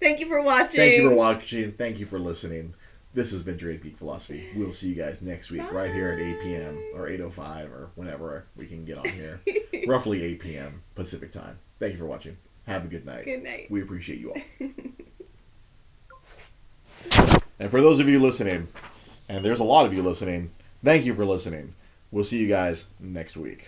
Thank you for watching. Thank you for watching. Thank you for listening. This has been Dre's Geek Philosophy. We'll see you guys next week, right here at 8 p.m. or 8:05 or whenever we can get on here. Roughly 8 p.m. Pacific time. Thank you for watching. Have a good night. Good night. We appreciate you all. and for those of you listening, and there's a lot of you listening, thank you for listening. We'll see you guys next week.